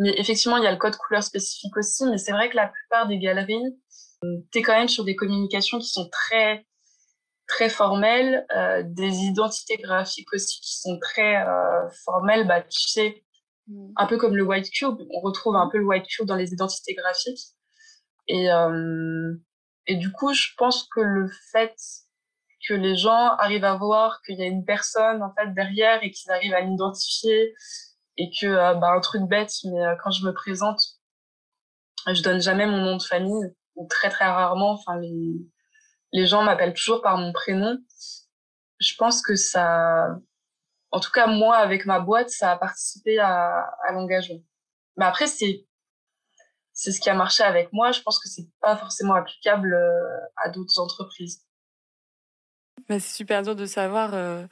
Mais effectivement, il y a le code couleur spécifique aussi, mais c'est vrai que la plupart des galeries, tu es quand même sur des communications qui sont très très formelles, euh, des identités graphiques aussi qui sont très euh, formelles. Bah, tu sais, mm. un peu comme le white cube, on retrouve un peu le white cube dans les identités graphiques. Et, euh, et du coup, je pense que le fait que les gens arrivent à voir qu'il y a une personne en fait derrière et qu'ils arrivent à l'identifier et que bah, un truc bête, mais quand je me présente, je donne jamais mon nom de famille ou très très rarement. Enfin, les, gens m'appellent toujours par mon prénom. Je pense que ça, en tout cas moi avec ma boîte, ça a participé à, l'engagement. Mais après c'est c'est ce qui a marché avec moi. Je pense que c'est pas forcément applicable euh, à d'autres entreprises. C'est super dur de savoir. Euh,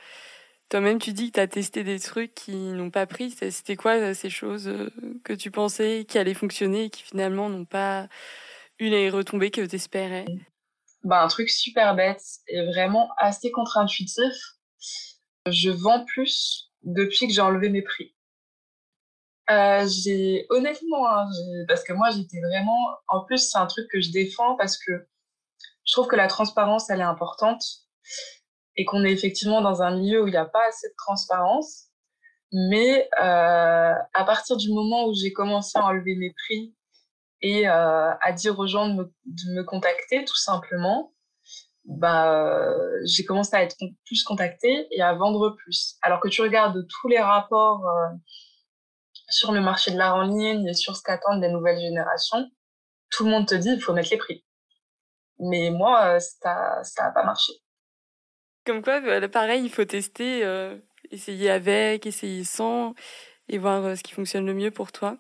toi-même, tu dis que tu as testé des trucs qui n'ont pas pris. C'était quoi euh, ces choses que tu pensais qui allaient fonctionner et qui finalement n'ont pas eu les retombées que tu espérais bah, un truc super bête et vraiment assez contre-intuitif. Je vends plus depuis que j'ai enlevé mes prix. Euh, j'ai honnêtement, hein, parce que moi j'étais vraiment, en plus c'est un truc que je défends parce que je trouve que la transparence elle est importante et qu'on est effectivement dans un milieu où il n'y a pas assez de transparence. Mais euh, à partir du moment où j'ai commencé à enlever mes prix et euh, à dire aux gens de me, de me contacter tout simplement, bah, j'ai commencé à être plus contactée et à vendre plus. Alors que tu regardes tous les rapports euh, sur le marché de l'art en ligne et sur ce qu'attendent les nouvelles générations, tout le monde te dit il faut mettre les prix. Mais moi, euh, ça ça n'a pas marché. Comme quoi, bah, pareil, il faut tester, euh, essayer avec, essayer sans, et voir ce qui fonctionne le mieux pour toi.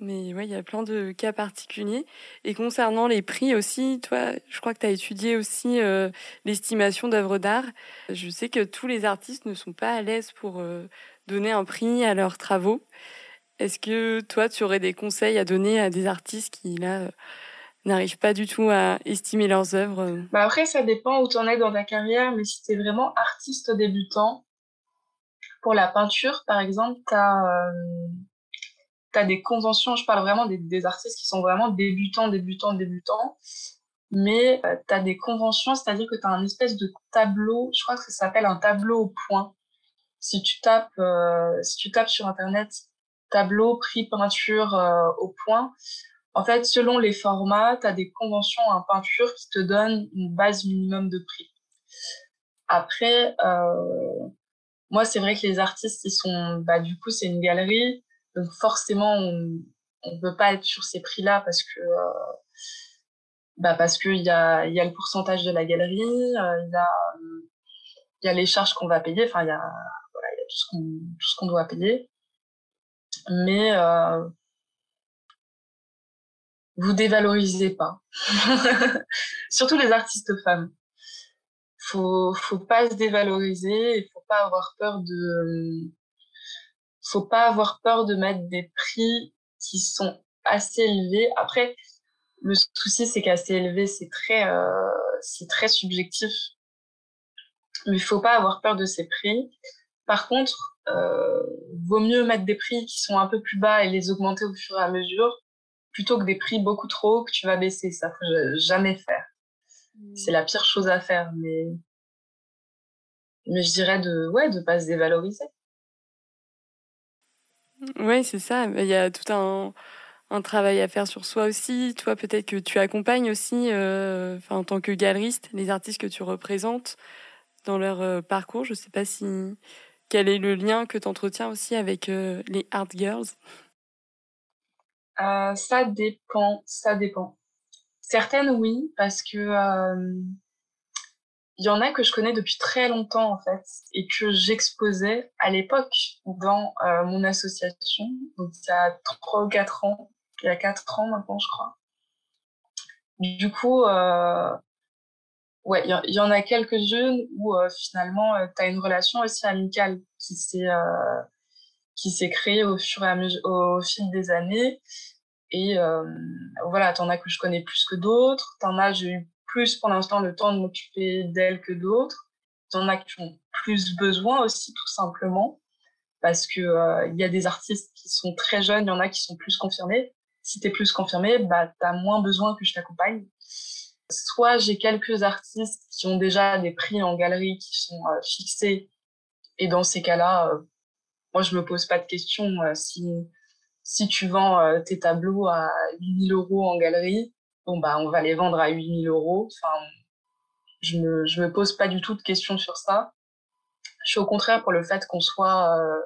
Mais ouais, il y a plein de cas particuliers. Et concernant les prix aussi, toi, je crois que tu as étudié aussi euh, l'estimation d'œuvres d'art. Je sais que tous les artistes ne sont pas à l'aise pour euh, donner un prix à leurs travaux. Est-ce que toi, tu aurais des conseils à donner à des artistes qui, là, euh, n'arrivent pas du tout à estimer leurs œuvres bah Après, ça dépend où tu en es dans ta carrière, mais si tu es vraiment artiste débutant, pour la peinture, par exemple, tu as as des conventions, je parle vraiment des, des, artistes qui sont vraiment débutants, débutants, débutants, mais euh, tu as des conventions, c'est-à-dire que tu as un espèce de tableau, je crois que ça s'appelle un tableau au point. Si tu tapes, euh, si tu tapes sur Internet tableau, prix, peinture euh, au point, en fait, selon les formats, tu as des conventions en peinture qui te donnent une base minimum de prix. Après, moi, c'est vrai que les artistes, ils sont, bah, du coup, c'est une galerie. Donc forcément, on ne peut pas être sur ces prix-là parce que euh, bah parce qu'il y a, y a le pourcentage de la galerie, euh, il y, a, y a les charges qu'on va payer, enfin il y a, voilà, y a tout ce qu'on tout ce qu'on doit payer. Mais euh, vous dévalorisez pas. Surtout les artistes femmes. Faut faut pas se dévaloriser, il faut pas avoir peur de faut pas avoir peur de mettre des prix qui sont assez élevés. Après, le souci, c'est qu'assez élevé, c'est très, euh, c'est très subjectif. Mais il faut pas avoir peur de ces prix. Par contre, euh, vaut mieux mettre des prix qui sont un peu plus bas et les augmenter au fur et à mesure, plutôt que des prix beaucoup trop hauts que tu vas baisser. Ça faut jamais faire. Mmh. C'est la pire chose à faire, mais mais je dirais de ouais de pas se dévaloriser. Oui, c'est ça. Il y a tout un, un travail à faire sur soi aussi. Toi, peut-être que tu accompagnes aussi, euh, enfin, en tant que galeriste, les artistes que tu représentes dans leur euh, parcours. Je ne sais pas si quel est le lien que tu entretiens aussi avec euh, les art girls. Ça dépend, ça dépend. Certaines oui, parce que il y en a que je connais depuis très longtemps en fait et que j'exposais à l'époque dans euh, mon association, donc il y a 3 ou 4 ans, il y a 4 ans maintenant je crois. Du coup, euh, ouais, il y, en a quelques-unes où euh, finalement euh, tu as une relation aussi amicale qui s'est qui s'est créée au fur et à mesure, au fil des années Et euh, voilà, t'en as que je connais plus que d'autres. T'en as, j'ai eu plus pour l'instant le temps de m'occuper d'elles que d'autres. T'en as qui ont plus besoin aussi, tout simplement. Parce que euh, il y a des artistes qui sont très jeunes, il y en a qui sont plus confirmés. Si t'es plus confirmé, bah t'as moins besoin que je t'accompagne. Soit j'ai quelques artistes qui ont déjà des prix en galerie qui sont euh, fixés, et dans ces cas-là, euh, moi je me pose pas de questions. si si tu vends euh, tes tableaux à 8000 euros en galerie, bon bah on va les vendre à 8000 euros. Enfin, je me je me pose pas du tout de questions sur ça. Je suis au contraire pour le fait qu'on soit euh,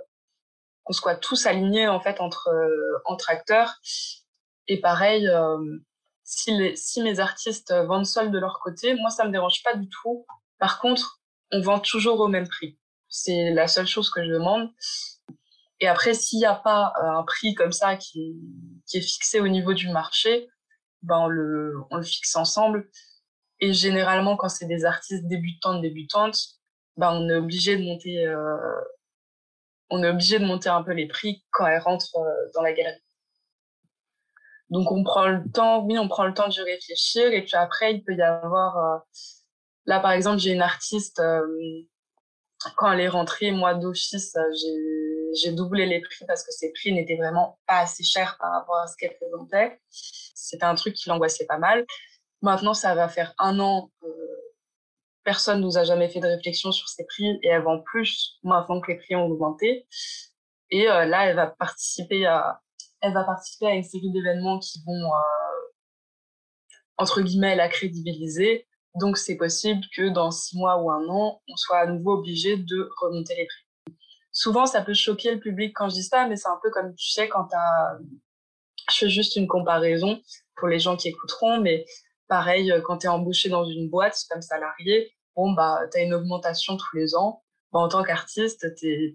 qu'on soit tous alignés en fait entre euh, entre acteurs. Et pareil, si les si mes artistes vendent seuls de leur côté, moi ça me dérange pas du tout. Par contre, on vend toujours au même prix. C'est la seule chose que je demande. Et après, s'il n'y a pas euh, un prix comme ça qui, qui est fixé au niveau du marché, ben on le, on le fixe ensemble. Et généralement, quand c'est des artistes débutants, débutantes, ben on est obligé de monter, euh, on est obligé de monter un peu les prix quand elles rentrent euh, dans la galerie. Donc on prend le temps, oui, on prend le temps de réfléchir. Et puis après, il peut y avoir, là par exemple, j'ai une artiste quand elle est rentrée, moi d'office, j'ai j'ai doublé les prix parce que ces prix n'étaient vraiment pas assez chers par rapport à ce qu'elle présentait. C'était un truc qui l'angoissait pas mal. Maintenant, ça va faire un an. Euh, personne nous a jamais fait de réflexion sur ces prix et elle vend plus maintenant que les prix ont augmenté. Et euh, là, elle va participer à, elle va participer à une série d'événements qui vont euh, entre guillemets la crédibiliser. Donc, c'est possible que dans six mois ou un an, on soit à nouveau obligé de remonter les prix souvent ça peut choquer le public quand je dis ça, mais c'est un peu comme tu sais quand t'as, je fais juste une comparaison pour les gens qui écouteront, mais pareil euh, quand tu es embauché dans une boîte comme salarié, bon bah t'as une augmentation tous les ans. Bah, en tant qu'artiste,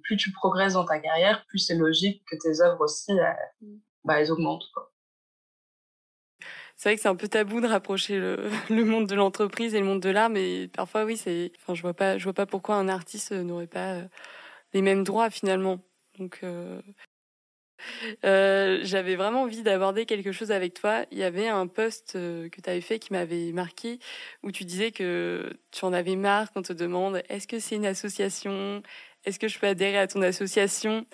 plus tu progresses dans ta carrière, plus c'est logique que tes œuvres aussi, elles, bah, elles augmentent. Quoi. C'est vrai que c'est un peu tabou de rapprocher le, monde de l'entreprise et le monde de l'art, mais parfois oui, c'est. Enfin, je vois pas, je vois pas pourquoi un artiste n'aurait pas euh, les mêmes droits finalement. Donc euh, euh, j'avais vraiment envie d'aborder quelque chose avec toi. Il y avait un post euh, que tu avais fait qui m'avait marqué où tu disais que tu en avais marre qu'on te demande est-ce que c'est une association? Est-ce que je peux adhérer à ton association?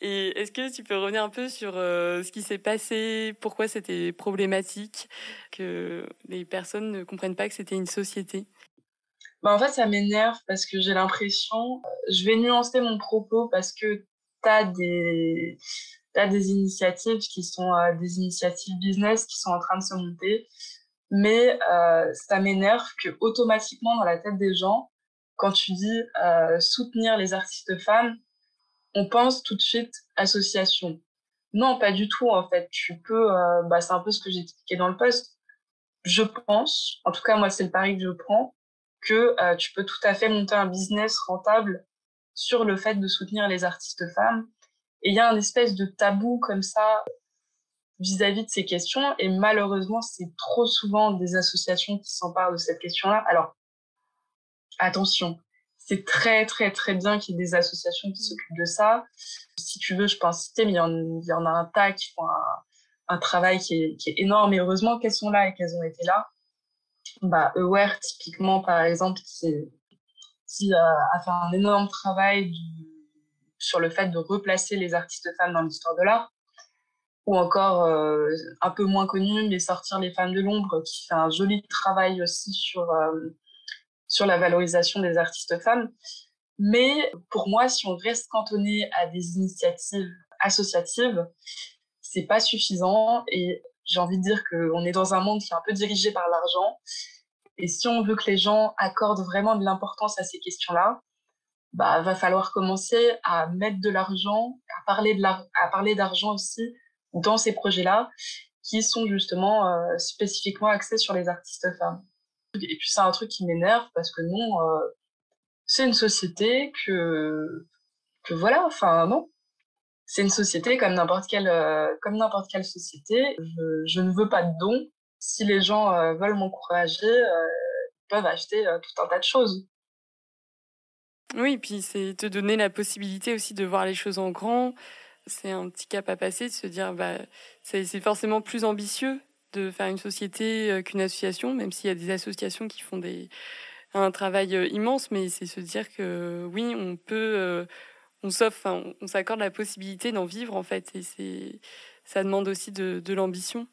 Et est-ce que tu peux revenir un peu sur euh, ce qui s'est passé, pourquoi c'était problématique, que les personnes ne comprennent pas que c'était une société? Bah, en fait, ça m'énerve parce que j'ai l'impression, euh, je vais nuancer mon propos parce que t'as des, t'as des initiatives qui sont euh, des initiatives business qui sont en train de se monter, mais ça m'énerve que automatiquement dans la tête des gens, quand tu dis soutenir les artistes femmes, on pense tout de suite association. Non, pas du tout en fait. Tu peux, euh, bah, c'est un peu ce que j'ai expliqué dans le post. Je pense, en tout cas moi c'est le pari que je prends, que euh, tu peux tout à fait monter un business rentable sur le fait de soutenir les artistes femmes. Et il y a un espèce de tabou comme ça vis-à-vis de ces questions. Et malheureusement, c'est trop souvent des associations qui s'emparent de cette question-là. Alors, attention, c'est très très très bien qu'il y ait des associations qui s'occupent de ça. Si tu veux, je peux en citer, mais il y en, a un tas qui font un, travail qui est, énorme. Et heureusement qu'elles sont là et qu'elles ont été là bah, Aware, typiquement, par exemple, qui, euh, a fait un énorme travail sur le fait de replacer les artistes femmes dans l'histoire de l'art. Ou encore, euh, un peu moins connu, mais Sortir les femmes de l'ombre, qui fait un joli travail aussi sur, euh, sur la valorisation des artistes femmes. Mais pour moi, si on reste cantonné à des initiatives associatives, c'est pas suffisant et j'ai envie de dire qu'on est dans un monde qui est un peu dirigé par l'argent. Et si on veut que les gens accordent vraiment de l'importance à ces questions-là, bah, va falloir commencer à mettre de l'argent, à parler d'argent aussi dans ces projets-là, qui sont justement euh, spécifiquement axés sur les artistes femmes. Et puis c'est un truc qui m'énerve parce que non, euh, c'est une société que que voilà, enfin non, c'est une société comme n'importe quelle euh, comme n'importe quelle société. Je, ne veux pas de dons. Si les gens euh, veulent m'encourager, ils peuvent acheter tout un tas de choses. Oui, puis c'est te donner la possibilité aussi de voir les choses en grand, c'est un petit cap à passer de se dire bah c'est forcément plus ambitieux de faire une société euh, qu'une association, même s'il y a des associations qui font des un travail euh, immense, mais c'est se dire que oui, on peut, on s'offre, on, s'accorde la possibilité d'en vivre en fait, et c'est ça demande aussi de, l'ambition.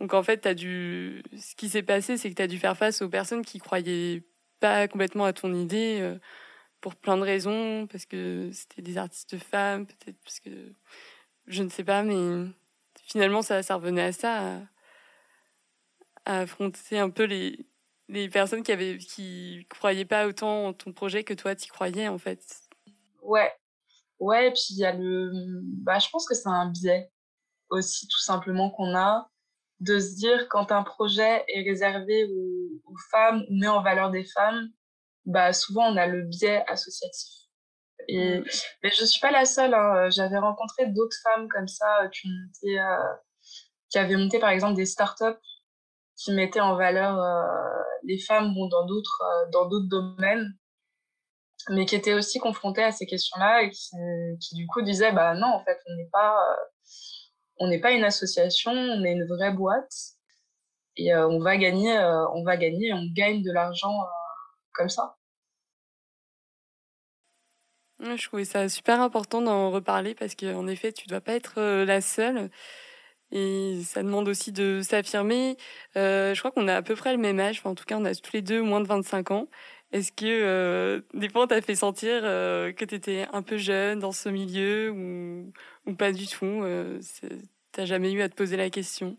Donc en fait, as dû, ce qui s'est passé, c'est que tu as dû faire face aux personnes qui croyaient pas complètement à ton idée pour plein de raisons, parce que c'était des artistes femmes, peut-être parce que je ne sais pas, mais finalement ça, ça revenait à ça, affronter un peu les, les personnes qui avaient qui croyaient pas autant en ton projet que toi t'y croyais en fait. Ouais, ouais, et puis il y a le, bah je pense que c'est un biais aussi tout simplement qu'on a de se dire quand un projet est réservé aux, aux femmes ou met en valeur des femmes, bah souvent on a le biais associatif. Et mm. mais je suis pas la seule. Hein. J'avais rencontré d'autres femmes comme ça euh, qui montaient, euh, qui avaient monté par exemple des startups qui mettaient en valeur euh, les femmes bon, dans d'autres euh, dans d'autres domaines, mais qui étaient aussi confrontées à ces questions-là et qui, du coup disaient bah non en fait on n'est pas on n'est pas une association, on est une vraie boîte et on va gagner on va gagner on gagne de l'argent comme ça. Je trouvais ça super important d'en reparler parce qu'en effet, tu dois pas être euh, la seule. Et ça demande aussi de s'affirmer. Euh, je crois qu'on a à peu près le même âge. En tout cas, on a tous les deux moins de 25 ans. Est-ce que euh, des fois, on t'a fait sentir euh, que tu étais un peu jeune dans ce milieu ou, ou pas du tout T'as jamais eu à te poser la question?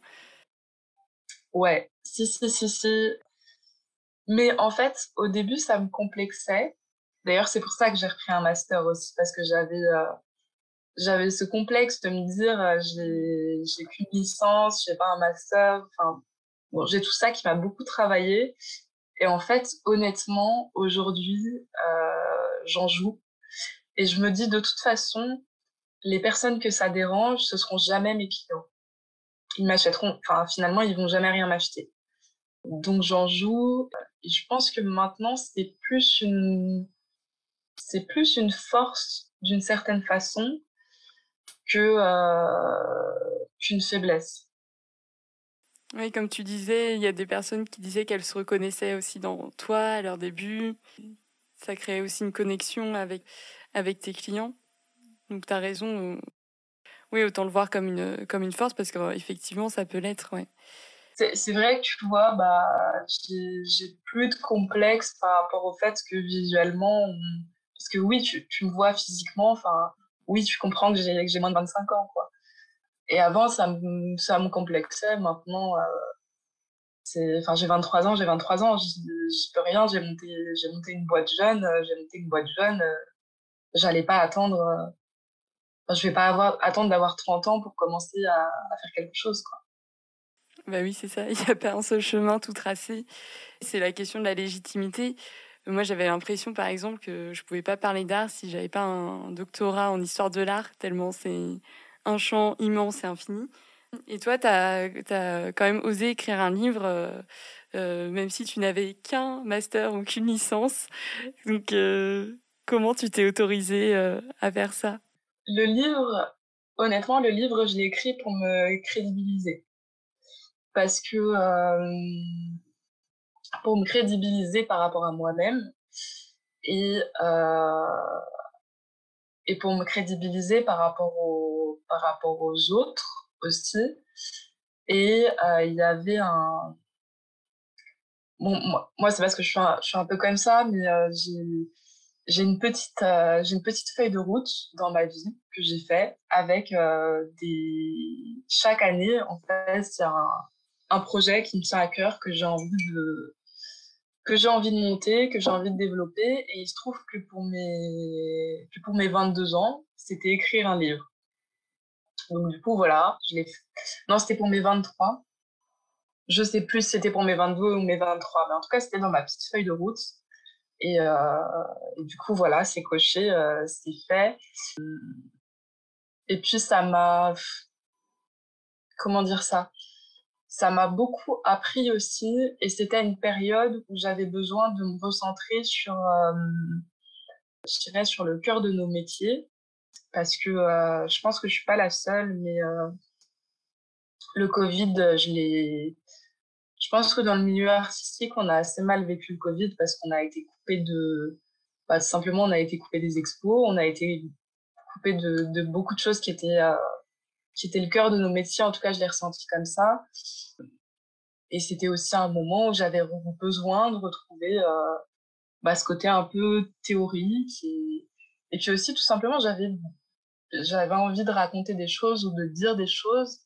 Ouais, si, si, si, si. Mais en fait, au début, ça me complexait D'ailleurs, c'est pour ça que j'ai repris un master aussi, parce que j'avais j'avais ce complexe de me dire euh, j'ai qu'une licence, j'ai pas un master. Enfin, bon, j'ai tout ça qui m'a beaucoup travaillé. Et en fait, honnêtement, aujourd'hui, euh, j'en joue. Et je me dis de toute façon, les personnes que ça dérange, ce seront jamais mes clients. Ils m'achèteront. Enfin, finalement, ils vont jamais rien m'acheter. Donc j'en joue. Et je pense que maintenant, c'est plus une c'est plus une force d'une certaine façon que euh, qu'une faiblesse. Oui, comme tu disais, il y a des personnes qui disaient qu'elles se reconnaissaient aussi dans toi à leur début. Ça créait aussi une connexion avec avec tes clients. Donc tu as raison. Oui, autant le voir comme une comme une force parce qu'effectivement ça peut l'être, ouais. C'est vrai que tu vois, bah j'ai plus de complexe par rapport au fait que visuellement on, parce que oui, tu, tu me vois physiquement, enfin, oui, tu comprends que j'ai, moins de 25 ans, quoi. Et avant, ça me, ça me complexait. Maintenant, euh, enfin, j'ai 23 ans, j'ai 23 ans, j'y, peux rien. J'ai monté, j'ai monté une boîte jeune, euh, j'ai monté une boîte jeune. Euh, j'allais pas attendre, euh, je vais pas avoir, attendre d'avoir 30 ans pour commencer à, à faire quelque chose, quoi. Bah oui, c'est ça. Il n'y a pas un seul chemin tout tracé. C'est la question de la légitimité. Moi, j'avais l'impression, par exemple, que je pouvais pas parler d'art si j'avais pas un doctorat en histoire de l'art, tellement c'est un champ immense et infini. Et toi, tu as, quand même osé écrire un livre, euh, euh, même si tu n'avais qu'un master ou qu'une licence. Donc, euh, comment tu t'es autorisé à faire ça? Le livre, honnêtement, le livre, je l'ai écrit pour me crédibiliser. Parce que pour me crédibiliser par rapport à moi-même et euh, et pour me crédibiliser par rapport aux par rapport aux autres aussi. Et euh, il y avait un bon moi, moi c'est parce que je suis un, je suis un peu comme ça mais euh, j'ai une petite euh, une petite feuille de route dans ma vie que j'ai fait avec des chaque année en fait c'est un un projet qui me tient à cœur que j'ai envie de que j'ai envie de monter, que j'ai envie de développer. Et il se trouve que pour mes, que pour mes 22 ans, c'était écrire un livre. Donc du coup, voilà, je l'ai fait. Non, c'était pour mes 23. Je sais plus si c'était pour mes 22 ou mes 23, mais en tout cas, c'était dans ma petite feuille de route. Et, euh, du coup, voilà, c'est coché, euh, c'est fait. Et puis, ça m'a... Comment dire ça? Ça m'a beaucoup appris aussi et c'était une période où j'avais besoin de me recentrer sur euh, je dirais sur le cœur de nos métiers parce que je pense que je suis pas la seule, mais le Covid, je l'ai. Je pense que dans le milieu artistique, on a assez mal vécu le Covid parce qu'on a été coupé de. Bah, simplement, on a été coupé des expos, on a été coupé de beaucoup de choses qui étaient qui était le cœur de nos métiers. En tout cas, je l'ai ressenti comme ça. Et c'était aussi un moment où j'avais besoin de retrouver euh, bah, ce côté un peu théorique et, et puis aussi tout simplement j'avais j'avais envie de raconter des choses ou de dire des choses.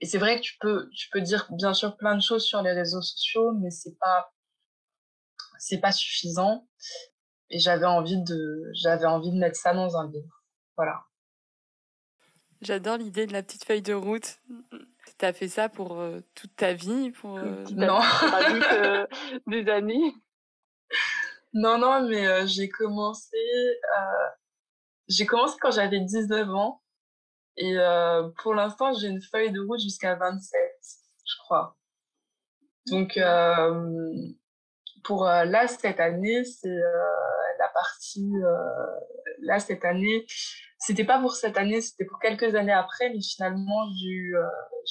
Et c'est vrai que tu peux tu peux dire bien sûr plein de choses sur les réseaux sociaux, mais c'est pas c'est pas suffisant. Et j'avais envie de j'avais envie de mettre ça dans un livre. Voilà. J'adore l'idée de la petite feuille de route. Tu as fait ça pour euh, toute ta vie pour euh, Non, euh, des années. Non, non, mais j'ai commencé j'ai commencé quand j'avais 19 ans et pour l'instant, j'ai une feuille de route jusqu'à 27, je crois. Donc pour là cette année, c'est la partie là cette année c'était pas pour cette année, c'était pour quelques années après, mais finalement j'ai eu euh,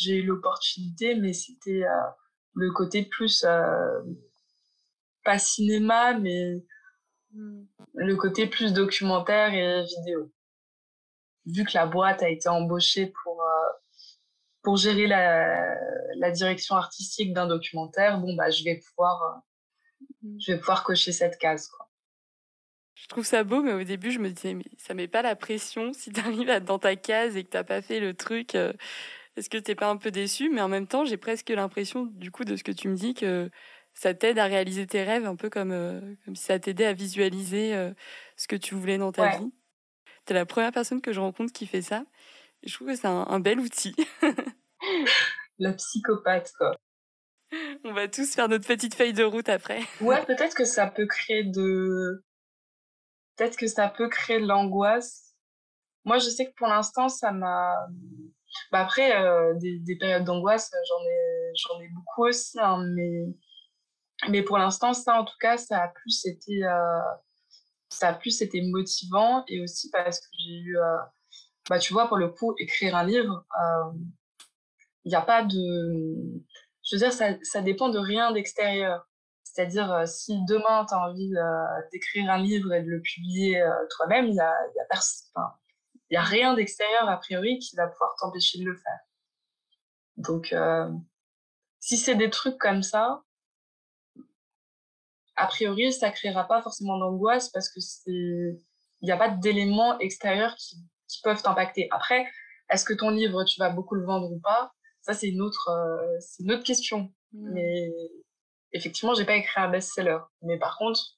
eu l'opportunité, mais c'était euh, le côté plus euh, pas cinéma, mais le côté plus documentaire et vidéo. Vu que la boîte a été embauchée pour pour gérer la, la direction artistique d'un documentaire, bon bah je vais pouvoir je vais pouvoir cocher cette case quoi. Je trouve ça beau, mais au début, je me disais, mais ça met pas la pression si tu arrives à dans ta case et que t'as pas fait le truc. Euh, est-ce que t'es pas un peu déçu? Mais en même temps, j'ai presque l'impression, du coup, de ce que tu me dis, que ça t'aide à réaliser tes rêves, un peu comme euh, comme si ça t'aidait à visualiser euh, ce que tu voulais dans ta vie. T'es la première personne que je rencontre qui fait ça. Et je trouve que c'est un, un bel outil. la psychopathe, quoi. On va tous faire notre petite feuille de route après. Ouais, peut-être que ça peut créer de peut-être que ça peut créer de l'angoisse. Moi, je sais que pour l'instant, ça m'a. Bah après, euh, des, des, périodes d'angoisse, j'en ai, j'en ai beaucoup aussi, hein, mais mais pour l'instant, ça, en tout cas, ça a plus été, euh, ça a plus été motivant et aussi parce que j'ai eu, euh, bah tu vois, pour le coup, écrire un livre, il n'y a pas de, je veux dire, ça, ça dépend de rien d'extérieur. C'est-à-dire, euh, si demain, tu as envie euh, d'écrire un livre et de le publier euh, toi-même, il n'y a, y a, enfin, y a rien d'extérieur, a priori, qui va pouvoir t'empêcher de le faire. Donc, si c'est des trucs comme ça, a priori, ça créera pas forcément d'angoisse parce que c'est, il n'y a pas d'éléments extérieurs qui, qui peuvent t'impacter. Après, est-ce que ton livre, tu vas beaucoup le vendre ou pas? Ça, c'est une autre, c'est une autre question. Mmh. Mais effectivement, j'ai pas écrit un best-seller. Mais par contre,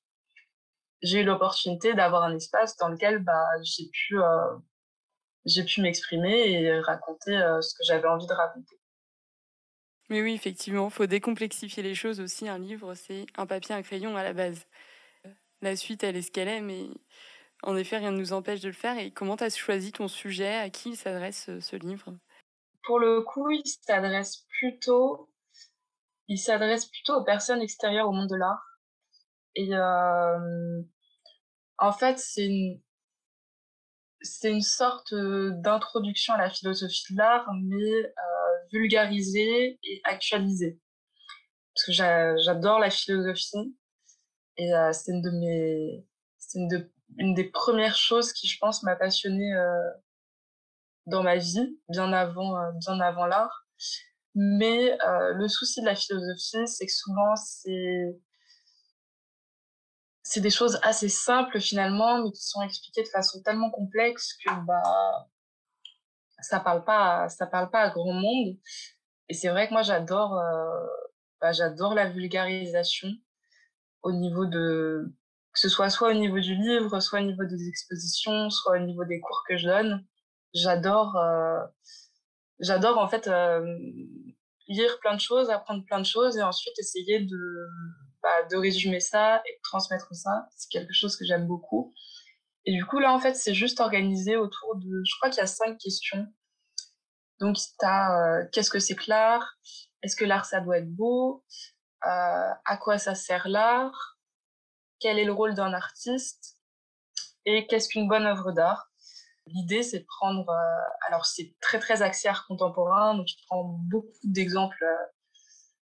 j'ai eu l'opportunité d'avoir un espace dans lequel bah, j'ai pu, euh, j'ai pu m'exprimer et raconter euh, ce que j'avais envie de raconter. Mais oui, effectivement, faut décomplexifier les choses aussi. Un livre, c'est un papier, un crayon à la base. La suite, elle est ce qu'elle est, mais en effet, rien ne nous empêche de le faire. Et comment tu as choisi ton sujet? À qui il s'adresse ce livre? Pour le coup, il s'adresse plutôt il s'adresse plutôt aux personnes extérieures au monde de l'art. Et euh, en fait, c'est une, c'est une sorte d'introduction à la philosophie de l'art, mais euh, vulgarisée et actualisée. Parce que j'adore la philosophie et euh, c'est une de mes, c'est une, de, une des premières choses qui, je pense, m'a passionnée euh, dans ma vie, bien avant, euh, bien avant l'art. Mais le souci de la philosophie, c'est que souvent, c'est des choses assez simples finalement, mais qui sont expliquées de façon tellement complexe que bah ça parle parle pas à grand monde. Et c'est vrai que moi j'adore, bah, j'adore la vulgarisation au niveau de que ce soit soit au niveau du livre, soit au niveau des expositions, soit au niveau des cours que je donne. J'adore, j'adore en fait lire plein de choses, apprendre plein de choses et ensuite essayer de, bah, de résumer ça et de transmettre ça. C'est quelque chose que j'aime beaucoup. Et du coup, là, en fait, c'est juste organisé autour de, je crois qu'il y a cinq questions. Donc, tu as qu'est-ce que c'est que l'art? Est-ce que l'art, ça doit être beau? Euh, À quoi ça sert l'art? Quel est le rôle d'un artiste? Et qu'est-ce qu'une bonne œuvre d'art? L'idée, c'est de prendre, alors c'est très très axé art contemporain, donc je prends beaucoup d'exemples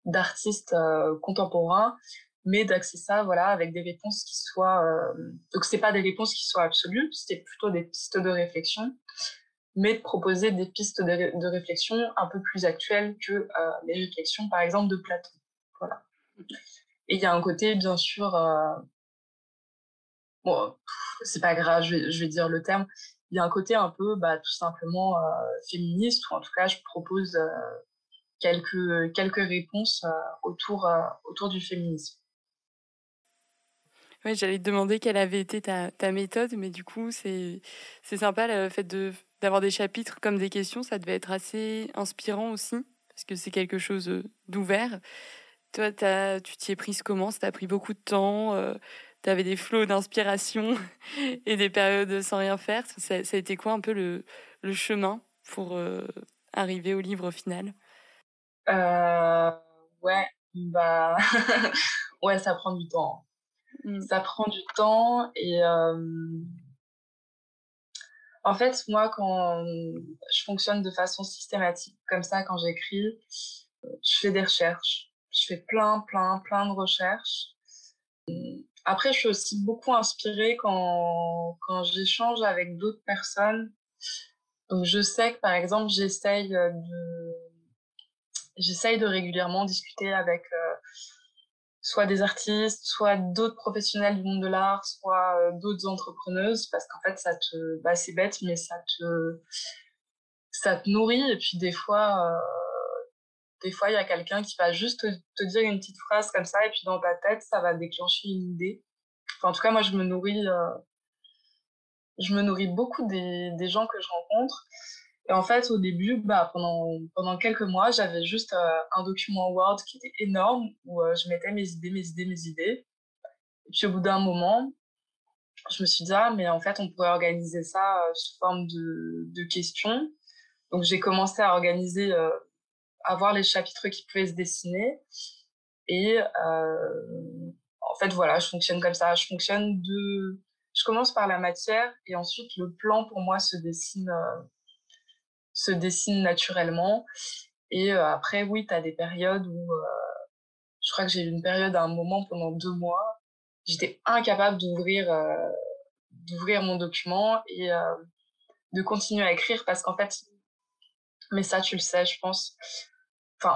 d'artistes contemporains mais d'axer ça voilà avec des réponses qui soient euh, donc c'est pas des réponses qui soient absolues c'est plutôt des pistes de réflexion mais de proposer des pistes de, de réflexion un peu plus actuelles que euh, les réflexions par exemple de Platon voilà. Et il y a un côté bien sûr euh, bon c'est pas grave je vais, je vais dire le terme il y a un côté un peu bah tout simplement euh, féministe ou en tout cas je propose euh, quelques quelques réponses euh, autour autour du féminisme Ouais, j'allais te demander quelle avait été ta, ta méthode, mais du coup, c'est sympa le fait d'avoir des chapitres comme des questions, ça devait être assez inspirant aussi, parce que c'est quelque chose d'ouvert. Toi, as, tu t'y es prise comment? Ça t'a pris beaucoup de temps Tu avais des flots d'inspiration et des périodes sans rien faire. Ça, ça, a été quoi un peu le, le chemin pour euh, arriver au livre final? Euh, Ouais, bah ouais, ça prend du temps. Mm. Ça prend du temps et euh, en fait, moi, quand je fonctionne de façon systématique comme ça, quand j'écris, je fais des recherches. Je fais plein, plein, plein de recherches. Après, je suis aussi beaucoup inspirée quand, quand j'échange avec d'autres personnes. Donc, je sais que, par exemple, j'essaye de, j'essaye de régulièrement discuter avec euh, soit des artistes, soit d'autres professionnels du monde de l'art, soit euh, d'autres entrepreneuses, parce qu'en fait, ça te, bah, c'est bête, mais ça te, ça te nourrit. Et puis des fois, euh, des fois, il y a quelqu'un qui va juste te, dire une petite phrase comme ça, et puis dans ta tête, ça va déclencher une idée. Enfin, en tout cas, moi, je me nourris, euh, je me nourris beaucoup des, des gens que je rencontre. Et en fait, au début, bah, pendant, pendant quelques mois, j'avais juste euh, un document Word qui était énorme où euh, je mettais mes idées, mes idées, mes idées. Et puis au bout d'un moment, je me suis dit, ah, mais en fait, on pourrait organiser ça sous forme de, de questions. Donc j'ai commencé à organiser, à voir les chapitres qui pouvaient se dessiner. Et en fait, voilà, je fonctionne comme ça. Je fonctionne de... Je commence par la matière et ensuite le plan pour moi se dessine se dessine naturellement. Et euh, après, oui, tu as des périodes où euh, je crois que j'ai eu une période à un moment pendant deux mois, j'étais incapable d'ouvrir euh, d'ouvrir mon document et de continuer à écrire parce qu'en fait, mais ça tu le sais, je pense.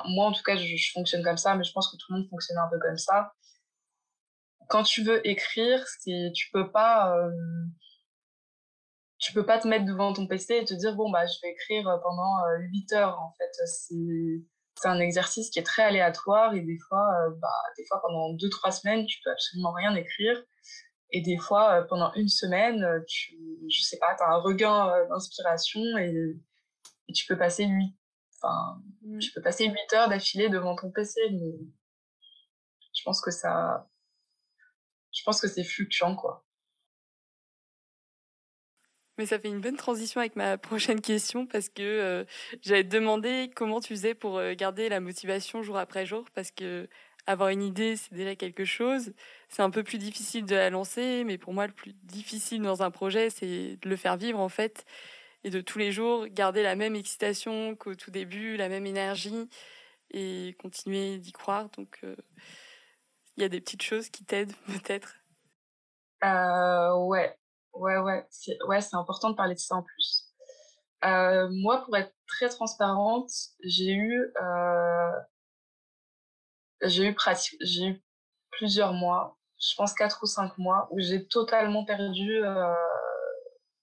Moi en tout cas, je, fonctionne comme ça, mais je pense que tout le monde fonctionne un peu comme ça. Quand tu veux écrire, tu peux pas tu peux pas te mettre devant ton PC et te dire bon bah je vais écrire pendant euh, 8 heures en fait c'est un exercice qui est très aléatoire et des fois euh, bah des fois pendant deux trois semaines tu peux absolument rien écrire et des fois euh, pendant une semaine tu je sais pas tu as un regain euh, d'inspiration et, et, tu peux passer huit enfin mmh. tu peux passer huit heures d'affilée devant ton PC mais je pense que ça je pense que c'est fluctuant quoi mais ça fait une bonne transition avec ma prochaine question parce que euh, j'allais te demander comment tu faisais pour euh, garder la motivation jour après jour parce que avoir une idée, c'est déjà quelque chose. C'est un peu plus difficile de la lancer, mais pour moi, le plus difficile dans un projet, c'est de le faire vivre en fait et de tous les jours garder la même excitation qu'au tout début, la même énergie et continuer d'y croire. Donc, euh, il y a des petites choses qui t'aident peut-être. Euh, ouais, Ouais, ouais, c'est important de parler de ça en plus. Euh, moi, pour être très transparente, j'ai eu euh, j'ai eu pratique, j'ai eu plusieurs mois, je pense quatre ou cinq mois, où j'ai totalement perdu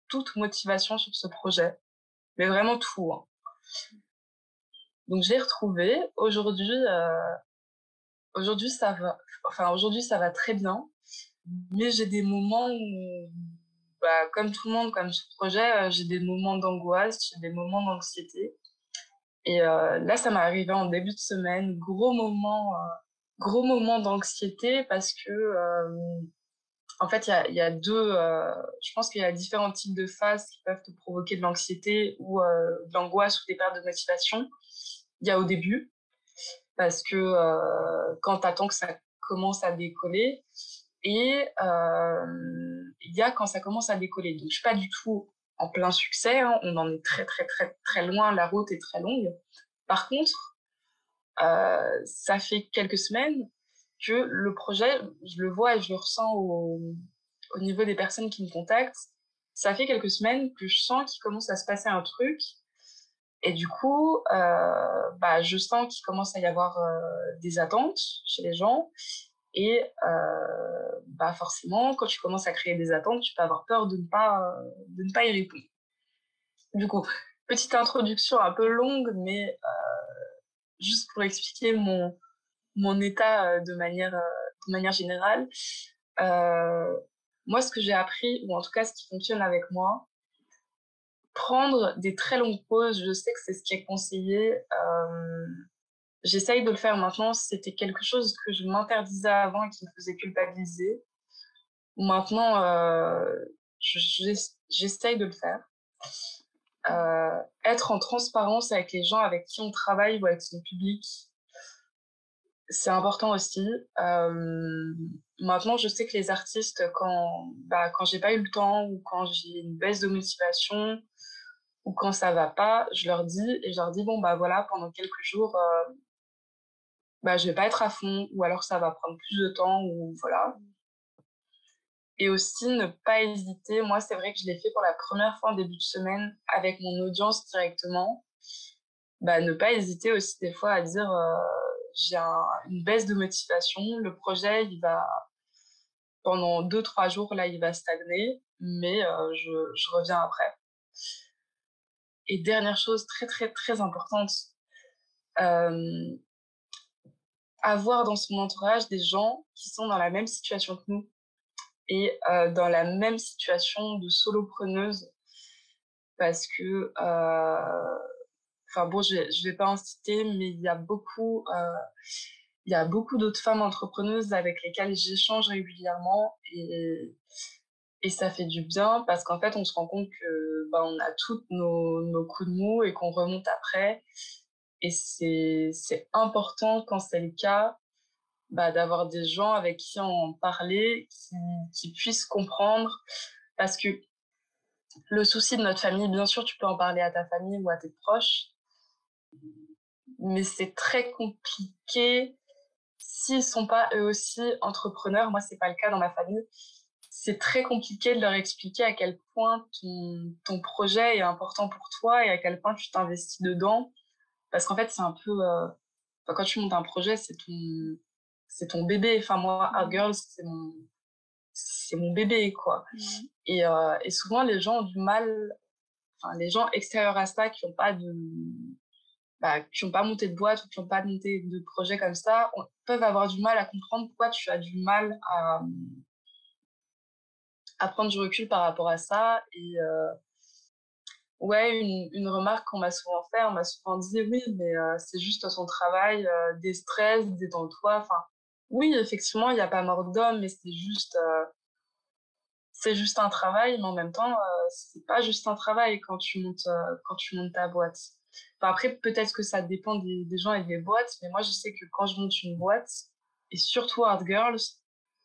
toute motivation sur ce projet, mais vraiment tout. Hein. Donc j'ai retrouvé. Aujourd'hui, euh, aujourd'hui ça va. Enfin aujourd'hui ça va très bien, mais j'ai des moments où bah, comme tout le monde, comme ce projet, euh, j'ai des moments d'angoisse, j'ai des moments d'anxiété. Et euh, là, ça m'est arrivé en début de semaine, gros moment, gros moment d'anxiété parce que, en fait, il y a, deux, euh, je pense qu'il y a différents types de phases qui peuvent te provoquer de l'anxiété ou de l'angoisse ou des pertes de motivation. Il y a au début, parce que quand tu attends que ça commence à décoller, Et il y a quand ça commence à décoller. Donc, je suis pas du tout en plein succès. Hein. On en est très, très, très, très loin. La route est très longue. Par contre, euh, ça fait quelques semaines que le projet, je le vois et je le ressens au, au niveau des personnes qui me contactent. Ça fait quelques semaines que je sens qu'il commence à se passer un truc. Et du coup, euh, bah, je sens qu'il commence à y avoir euh, des attentes chez les gens. Et euh, bah forcément, quand tu commences à créer des attentes, tu peux avoir peur de ne pas de ne pas y répondre. Du coup, petite introduction un peu longue, mais juste pour expliquer mon mon état de manière de manière générale. moi, ce que j'ai appris, ou en tout cas ce qui fonctionne avec moi, prendre des très longues pauses. Je sais que c'est ce qui est conseillé. J'essaye de le faire maintenant. C'était quelque chose que je m'interdisais avant et qui me faisait culpabiliser. Maintenant, j'essaye de le faire. Être en transparence avec les gens avec qui on travaille ou avec son public, c'est important aussi. Maintenant, je sais que les artistes, quand, bah, quand j'ai pas eu le temps ou quand j'ai une baisse de motivation ou quand ça va pas, je leur dis et je leur dis bon bah voilà pendant quelques jours, euh, bah, je vais pas être à fond ou alors ça va prendre plus de temps ou voilà. Et aussi ne pas hésiter. Moi, c'est vrai que je l'ai fait pour la première fois en début de semaine avec mon audience directement. Bah, ne pas hésiter aussi des fois à dire euh, j'ai une baisse de motivation. Le projet, il va pendant deux trois jours là, il va stagner, mais euh, je, reviens après. Et dernière chose très très très importante, euh, avoir dans son entourage des gens qui sont dans la même situation que nous et euh, dans la même situation de solopreneuse parce que enfin bon je je vais pas en citer mais il y a beaucoup euh, il beaucoup d'autres femmes entrepreneuses avec lesquelles j'échange régulièrement et ça fait du bien parce qu'en fait on se rend compte que bah, on a toutes nos, coups de mou et qu'on remonte après et c'est important quand c'est le cas, bah, d'avoir des gens avec qui en parler, qui, qui puissent comprendre. Parce que le souci de notre famille, bien sûr, tu peux en parler à ta famille ou à tes proches, mais c'est très compliqué s'ils sont pas eux aussi entrepreneurs. Moi, c'est pas le cas dans ma famille. C'est très compliqué de leur expliquer à quel point ton, ton projet est important pour toi et à quel point tu t'investis dedans parce qu'en fait c'est un peu euh, quand tu montes un projet c'est ton c'est ton bébé enfin moi Art Girls c'est mon c'est mon bébé quoi mm-hmm. et, euh, et souvent les gens ont du mal enfin les gens extérieurs à ça qui ont pas de bah, qui ont pas monté de boîte ou qui ont pas monté de projet comme ça peuvent avoir du mal à comprendre pourquoi tu as du mal à à prendre du recul par rapport à ça et euh, Ouais, une, remarque qu'on m'a souvent fait, on m'a souvent dit oui, mais euh, c'est juste son travail, euh, des stress, détends-toi. Enfin, oui, effectivement, il n'y a pas mort d'homme, mais c'est juste, euh, c'est juste un travail, mais en même temps, c'est pas juste un travail quand tu montes, quand tu montes ta boîte. Après, peut-être que ça dépend des, gens et des boîtes, mais moi, je sais que quand je monte une boîte, et surtout Art Girls,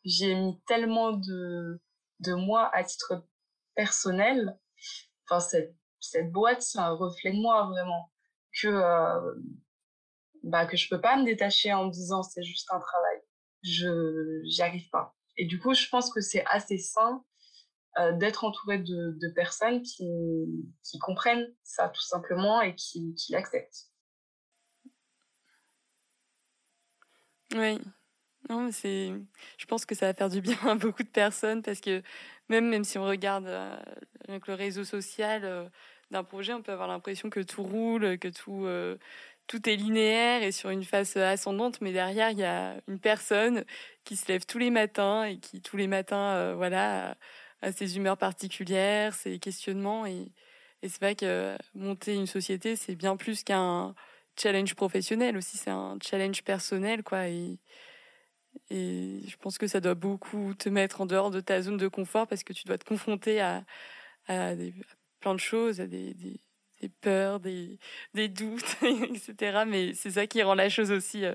j'ai mis tellement de, de moi à titre personnel. Enfin, c'est cette boîte, c'est un reflet de moi vraiment que euh, bah que je peux pas me détacher en me disant c'est juste un travail. Je j'y arrive pas. Et du coup, je pense que c'est assez sain euh, d'être entouré de, personnes qui, comprennent ça tout simplement et qui, l'acceptent. Oui. Non, c'est. Je pense que ça va faire du bien à beaucoup de personnes parce que même même si on regarde euh, avec le réseau social euh, d'un projet, on peut avoir l'impression que tout roule, que tout euh, tout est linéaire et sur une phase ascendante, mais derrière il y a une personne qui se lève tous les matins et qui tous les matins, euh, voilà, a, ses humeurs particulières, ses questionnements. Et, c'est vrai que monter une société c'est bien plus qu'un challenge professionnel aussi, c'est un challenge personnel quoi. Et je pense que ça doit beaucoup te mettre en dehors de ta zone de confort parce que tu dois te confronter à, à, plein de choses, à des, des, des peurs, des, des doutes, etc. Mais c'est ça qui rend la chose aussi euh,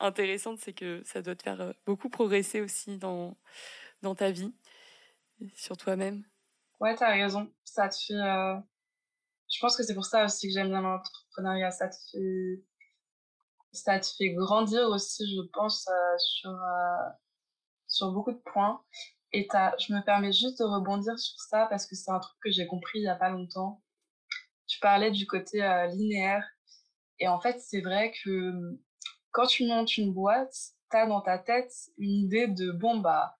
intéressante, c'est que ça doit te faire euh, beaucoup progresser aussi dans, dans ta vie, sur toi-même. Ouais, t'as raison. Ça te fait. Euh... Je pense que c'est pour ça aussi que j'aime bien l'entrepreneuriat. Ça te fait. Ça te fait grandir aussi, je pense, euh, sur euh, sur beaucoup de points. Et je me permets juste de rebondir sur ça parce que c'est un truc que j'ai compris il y a pas longtemps. Tu parlais du côté linéaire. Et en fait, c'est vrai que quand tu montes une boîte, t'as dans ta tête une idée de bon bah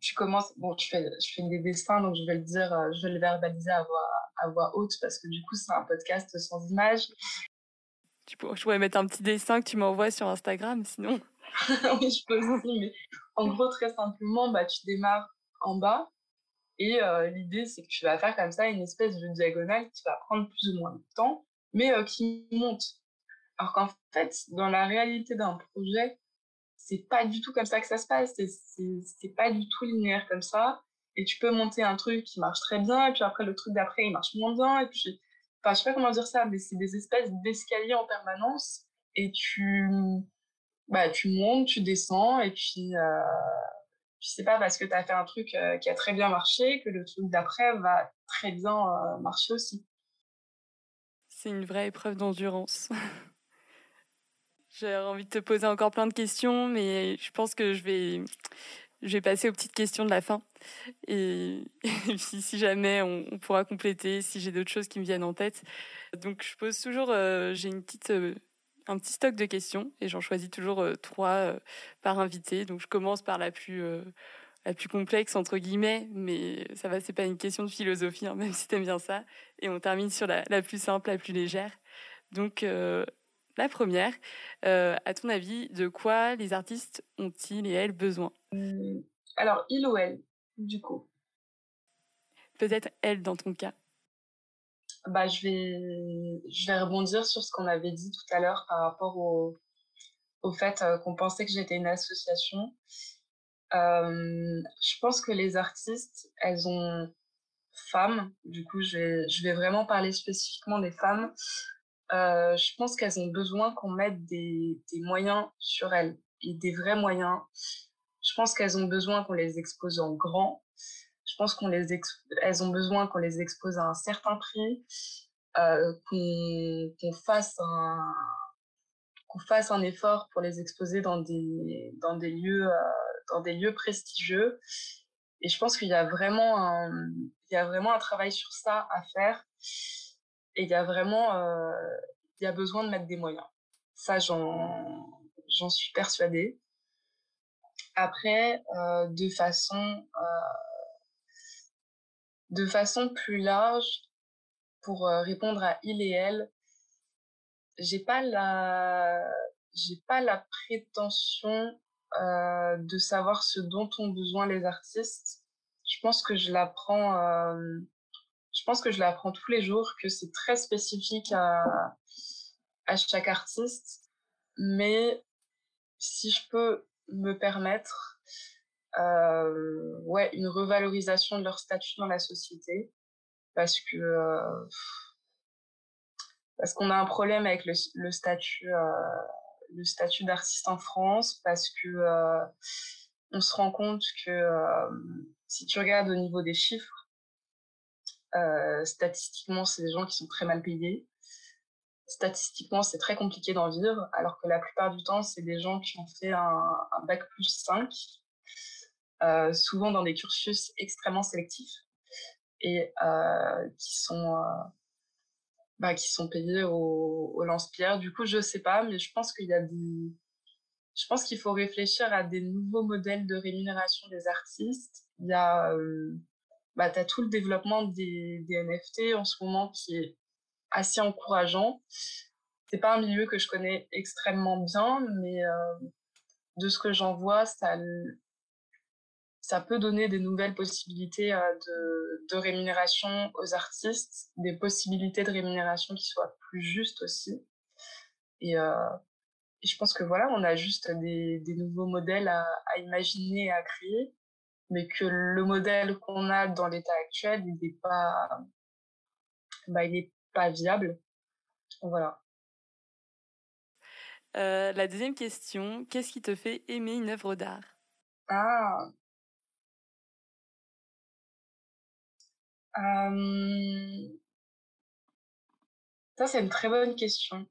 tu commences bon je fais je fais des dessins donc je vais le dire euh, je vais le verbaliser à voix à voix haute parce que du coup c'est un podcast sans image tu pourrais, je pourrais mettre un petit dessin que tu m'envoies sur Instagram sinon. Oui je peux aussi mais en gros très simplement bah tu démarres en bas et euh, l'idée c'est que tu vas faire comme ça une espèce de diagonale qui va prendre plus ou moins de temps mais euh, qui monte. Alors qu'en fait dans la réalité d'un projet c'est pas du tout comme ça que ça se passe. C'est pas du tout linéaire comme ça. Et tu peux monter un truc qui marche très bien, et puis après le truc d'après il marche moins bien, et puis enfin je sais pas comment dire ça, mais c'est des espèces d'escaliers en permanence, et tu bah tu montes, tu descends, et puis euh, sais pas parce que tu as fait un truc euh, qui a très bien marché que le truc d'après va très bien euh, marcher aussi. C'est une vraie épreuve d'endurance. J'ai envie de te poser encore plein de questions, mais je pense que je vais, je vais passer aux petites questions de la fin. Et, si jamais on, pourra compléter, si j'ai d'autres choses qui me viennent en tête. Donc, je pose toujours, euh, j'ai une petite, euh, un petit stock de questions et j'en choisis toujours euh, trois par invité. Donc, je commence par la plus, la plus complexe entre guillemets, mais ça va, c'est pas une question de philosophie, hein, même si t'aimes bien ça. Et on termine sur la, la plus simple, la plus légère. Donc, la première, euh, à ton avis, de quoi les artistes ont-ils et elles besoin? Hum, Alors, il ou elle, du coup Peut-être elle dans ton cas. Bah, je vais, je vais rebondir sur ce qu'on avait dit tout à l'heure par rapport au, au fait euh, qu'on pensait que j'étais une association. Euh, je pense que les artistes, elles ont femmes. Du coup, je vais, je vais vraiment parler spécifiquement des femmes. Euh, je pense qu'elles ont besoin qu'on mette des, moyens sur elles et des vrais moyens. Je pense qu'elles ont besoin qu'on les expose en grand. Je pense qu'on les elles ont besoin qu'on les expose à un certain prix, euh, qu'on fasse un effort pour les exposer dans des dans des lieux euh, dans des lieux prestigieux. Et je pense qu'il y a vraiment un travail sur ça à faire. Et il y a vraiment, euh, il y a besoin de mettre des moyens. Ça, j'en, suis persuadée. Après, euh, de façon, euh, de façon plus large, pour répondre à il et elle, j'ai pas la, j'ai pas la prétention de savoir ce dont ont besoin les artistes. Je pense que je l'apprends euh, je pense que je l'apprends tous les jours, que c'est très spécifique à, à chaque artiste. Mais si je peux me permettre, euh, ouais, une revalorisation de leur statut dans la société, parce que euh, parce qu'on a un problème avec le, statut euh, le statut d'artiste en France, parce que on se rend compte que si tu regardes au niveau des chiffres statistiquement, c'est des gens qui sont très mal payés. Statistiquement, c'est très compliqué d'en vivre, alors que la plupart du temps, c'est des gens qui ont fait un, bac plus 5, euh, souvent dans des cursus extrêmement sélectifs et euh, qui sont euh, bah, qui sont payés au, lance-pierre. Du coup, je sais pas, mais je pense qu'il faut réfléchir à des nouveaux modèles de rémunération des artistes. Il y a euh, bah, tu as tout le développement des, NFT en ce moment qui est assez encourageant. C'est pas un milieu que je connais extrêmement bien, mais euh, de ce que j'en vois, ça, ça peut donner des nouvelles possibilités euh, de, rémunération aux artistes, des possibilités de rémunération qui soient plus justes aussi. Et, euh, je pense que voilà, on a juste des, nouveaux modèles à imaginer et à créer mais que le modèle qu'on a dans l'état actuel, il n'est pas, bah, il pas viable. Voilà. Euh, la deuxième question, qu'est-ce qui te fait aimer une œuvre d'art? Ah. Euh, ça, c'est une très bonne question.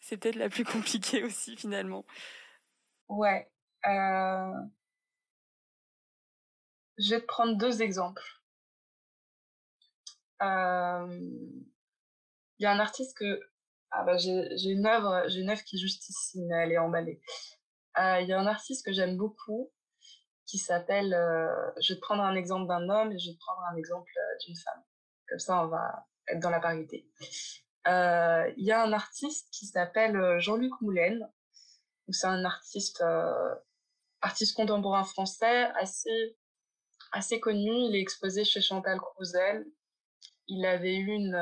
C'est peut-être la plus compliquée aussi, finalement. Ouais. Euh, je vais te prendre deux exemples. Euh... Il y a un artiste que ah bah j'ai une œuvre qui est juste ici mais elle est emballée. Euh, il y a un artiste que j'aime beaucoup qui s'appelle euh, je vais te prendre un exemple d'un homme et je vais te prendre un exemple d'une femme. Comme ça on va être dans la parité. Il y a un artiste qui s'appelle Jean-Luc Moulin. C'est un artiste artiste contemporain français assez assez connu. Il est exposé chez Chantal Crouzel. Il avait eu une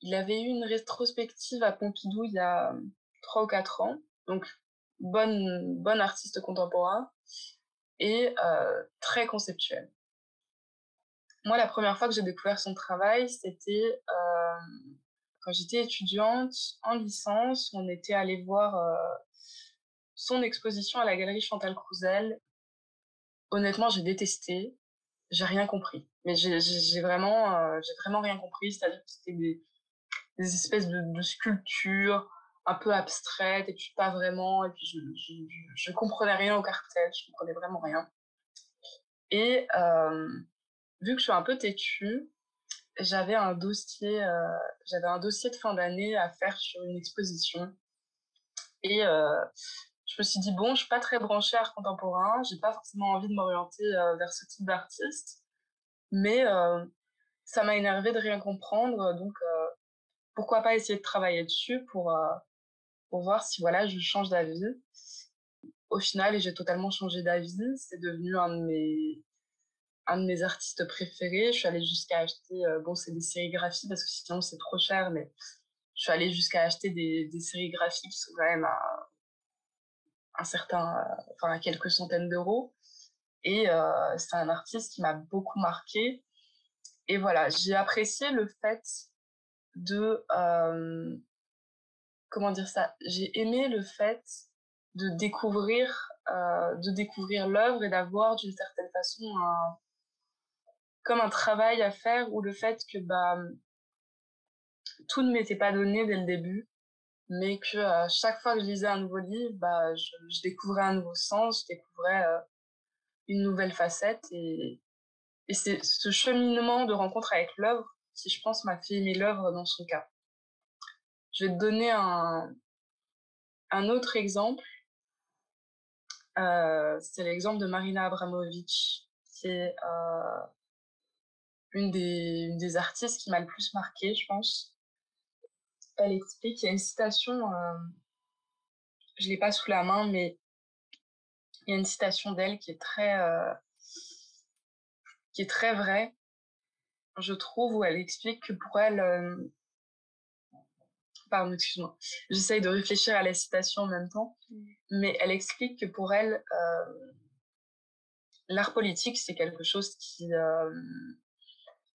il avait eu une rétrospective à Pompidou il y a trois ou quatre ans. Donc, bonne, bonne artiste contemporain et euh, très conceptuel. Moi, la première fois que j'ai découvert son travail, c'était euh, quand j'étais étudiante en licence. On était allé voir euh, son exposition à la galerie Chantal Crouzel. Honnêtement, j'ai détesté. J'ai rien compris. Mais j'ai vraiment, euh, vraiment rien compris. C'est-à-dire que c'était des, espèces de, sculptures un peu abstraites et puis pas vraiment et puis je, je, comprenais rien au cartel je comprenais vraiment rien et euh, vu que je suis un peu têtue j'avais un dossier euh, j'avais un dossier de fin d'année à faire sur une exposition et je me suis dit bon je suis pas très branchée art contemporain j'ai pas forcément envie de m'orienter euh, vers ce type d'artiste mais euh, ça m'a énervé de rien comprendre donc euh, pourquoi pas essayer de travailler dessus pour pour voir si voilà je change d'avis. Au final, j'ai totalement changé d'avis. C'est devenu un de mes un de mes artistes préférés. Je suis allée jusqu'à acheter bon c'est des sérigraphies parce que sinon c'est trop cher, mais je suis allée jusqu'à acheter des, des sérigraphies qui sont quand même à un certain enfin à quelques centaines d'euros. Et euh, c'est un artiste qui m'a beaucoup marqué. Et voilà, j'ai apprécié le fait de euh, comment dire ça? J'ai aimé le fait de découvrir euh, découvrir l'œuvre et d'avoir d'une certaine façon un comme un travail à faire ou le fait que bah tout ne m'était pas donné dès le début mais que euh, chaque fois que je lisais un nouveau livre bah je, découvrais un nouveau sens je découvrais euh, une nouvelle facette et et c'est ce cheminement de rencontre avec l'œuvre qui, je pense, m'a fait aimer l'œuvre dans son cas. Je vais te donner un, un autre exemple. Euh, c'est l'exemple de Marina Abramovic, qui est une, des, une des artistes qui m'a le plus marqué, je pense. Elle explique, il y a une citation, euh, je l'ai pas sous la main, mais il y a une citation d'elle qui est très, euh, qui est très vraie je trouve, où elle explique que pour elle, euh... pardon, excuse-moi, j'essaye de réfléchir à la citation en même temps, mm. mais elle explique que pour elle, l'art politique, c'est quelque chose qui,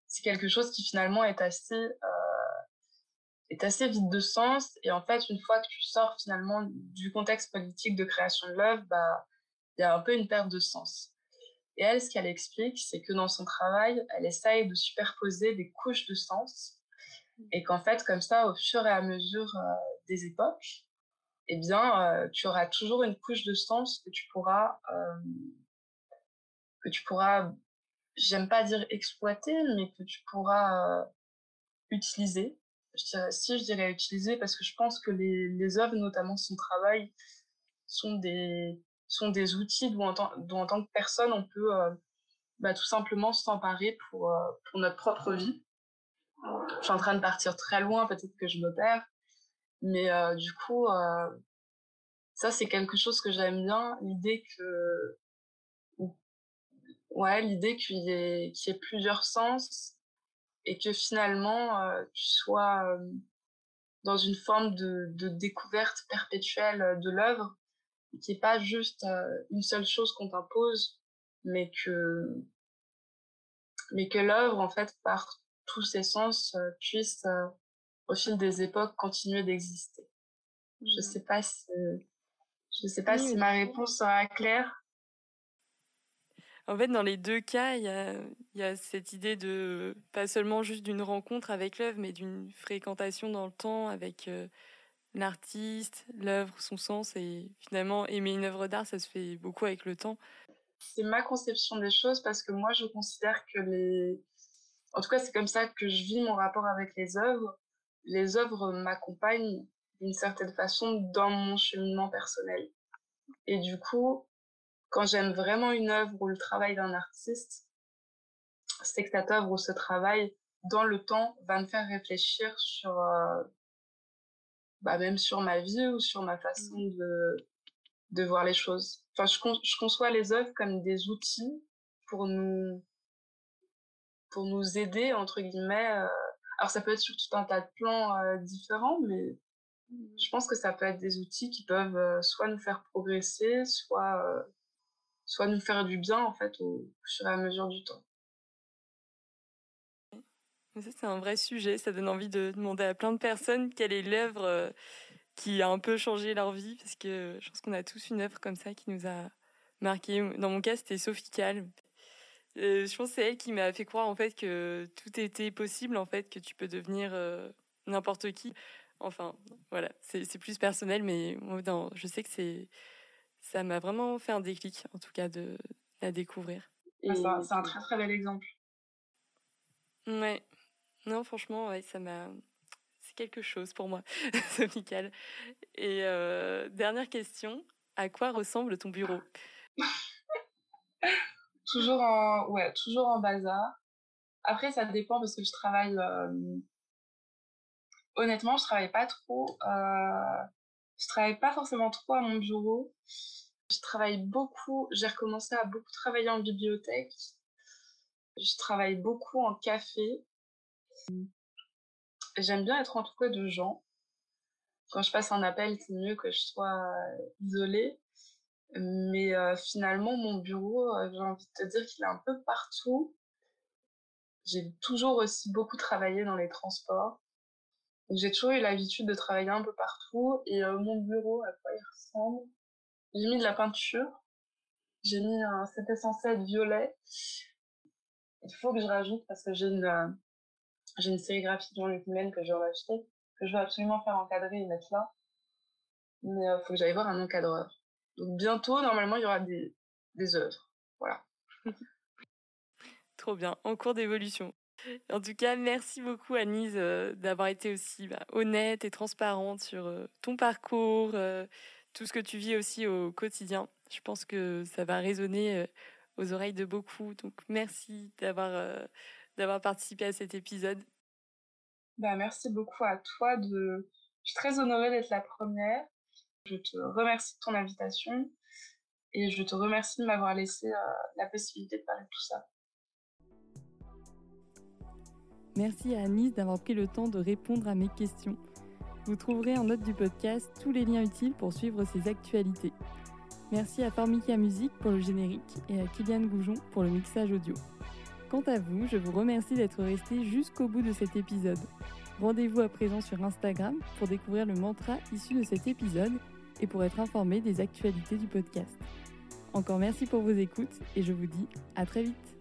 c'est quelque chose qui finalement est assez, est assez vide de sens. Et en fait, une fois que tu sors finalement du contexte politique de création de l'œuvre, bah, il y a un peu une perte de sens. Et elle, ce qu'elle explique, c'est que dans son travail, elle essaye de superposer des couches de sens et qu'en fait, comme ça, au fur et à mesure euh, des époques, eh bien, euh, tu auras toujours une couche de sens que tu pourras, euh, que tu pourras, j'aime pas dire exploiter, mais que tu pourras utiliser. Je dirais, si je dirais utiliser, parce que je pense que les, les œuvres, notamment son travail, sont des, sont des outils dont en, tant, dont en tant que personne, on peut euh, bah, tout simplement s'emparer pour, euh, pour notre propre vie. Je suis en train de partir très loin, peut-être que je me perds, mais euh, du coup, ça c'est quelque chose que j'aime bien, l'idée que, ouais, l'idée qu'il y ait, qu'il y ait plusieurs sens et que finalement euh, tu sois euh, dans une forme de, de découverte perpétuelle de l'œuvre qui est pas juste euh, une seule chose qu'on t'impose, mais que mais que l'œuvre en fait par tous ses sens puisse au fil des époques continuer d'exister. Je mmh. sais pas si je sais pas oui, si ma réponse sera claire. En fait, dans les deux cas, il y a, cette idée de pas seulement juste d'une rencontre avec l'œuvre, mais d'une fréquentation dans le temps avec euh, l'artiste, l'œuvre, son sens. Et finalement, aimer une œuvre d'art, ça se fait beaucoup avec le temps. C'est ma conception des choses parce que moi, je considère que les... En tout cas, c'est comme ça que je vis mon rapport avec les œuvres. Les œuvres m'accompagnent d'une certaine façon dans mon cheminement personnel. Et du coup, quand j'aime vraiment une œuvre ou le travail d'un artiste, c'est que cette œuvre ou ce travail, dans le temps, va me faire réfléchir sur, euh, bah même sur ma vie ou sur ma façon mmh. de, de voir les choses. Enfin, je, je conçois les œuvres comme des outils pour nous, pour nous aider, entre guillemets. Euh, alors, ça peut être sur tout un tas de plans euh, différents, mais je pense que ça peut être des outils qui peuvent soit nous faire progresser, soit, soit nous faire du bien, en fait, au, fur et à mesure du temps. Ça, c'est un vrai sujet. Ça donne envie de demander à plein de personnes quelle est l'œuvre euh, qui a un peu changé leur vie, parce que je pense qu'on a tous une œuvre comme ça qui nous a marqué. Dans mon cas, c'était Sophie Calme. je pense que c'est elle qui m'a fait croire en fait que tout était possible, en fait, que tu peux devenir n'importe qui. Enfin, voilà, c'est plus personnel, mais je sais que c'est ça m'a vraiment fait un déclic, en tout cas, de la découvrir. Ah, c'est un, très très bel exemple. Ouais. Non, franchement, ouais, ça m'a. C'est quelque chose pour moi, Sophie Et euh, dernière question, à quoi ressemble ton bureau? Toujours en, ouais, toujours en bazar. Après, ça dépend parce que je travaille euh, honnêtement, je travaille pas trop. Euh, je travaille pas forcément trop à mon bureau. Je travaille beaucoup. J'ai recommencé à beaucoup travailler en bibliothèque. Je travaille beaucoup en café. J'aime bien être entourée de gens. Quand je passe un appel, c'est mieux que je sois isolée. Mais euh, finalement, mon bureau, euh, j'ai envie de te dire qu'il est un peu partout. J'ai toujours aussi beaucoup travaillé dans les transports j'ai toujours eu l'habitude de travailler un peu partout. Et euh, mon bureau, à quoi il ressemble? J'ai mis de la peinture. J'ai mis un, c'était censé être violet. Il faut que je rajoute parce que j'ai une, euh, j'ai une sérigraphie de Jean-Luc que je vais acheter, que je veux absolument faire encadrer et mettre là. Mais il euh, faut que j'aille voir un encadreur. Donc bientôt, normalement, il y aura des, des œuvres. Voilà. Trop bien. En cours d'évolution. En tout cas, merci beaucoup Anise euh, d'avoir été aussi bah, honnête et transparente sur euh, ton parcours, euh, tout ce que tu vis aussi au quotidien. Je pense que ça va résonner aux oreilles de beaucoup. Donc merci d'avoir d'avoir participé à cet épisode. Bah, merci beaucoup à toi de je suis très honorée d'être la première. Je te remercie de ton invitation et je te remercie de m'avoir laissé la possibilité de parler de tout ça. Merci à Anis d'avoir pris le temps de répondre à mes questions. Vous trouverez en note du podcast tous les liens utiles pour suivre ses actualités. Merci à Formica Music pour le générique et à Kylian Goujon pour le mixage audio. Quant à vous, je vous remercie d'être resté jusqu'au bout de cet épisode. Rendez-vous à présent sur Instagram pour découvrir le mantra issu de cet épisode et pour être informé des actualités du podcast. Encore merci pour vos écoutes et je vous dis à très vite.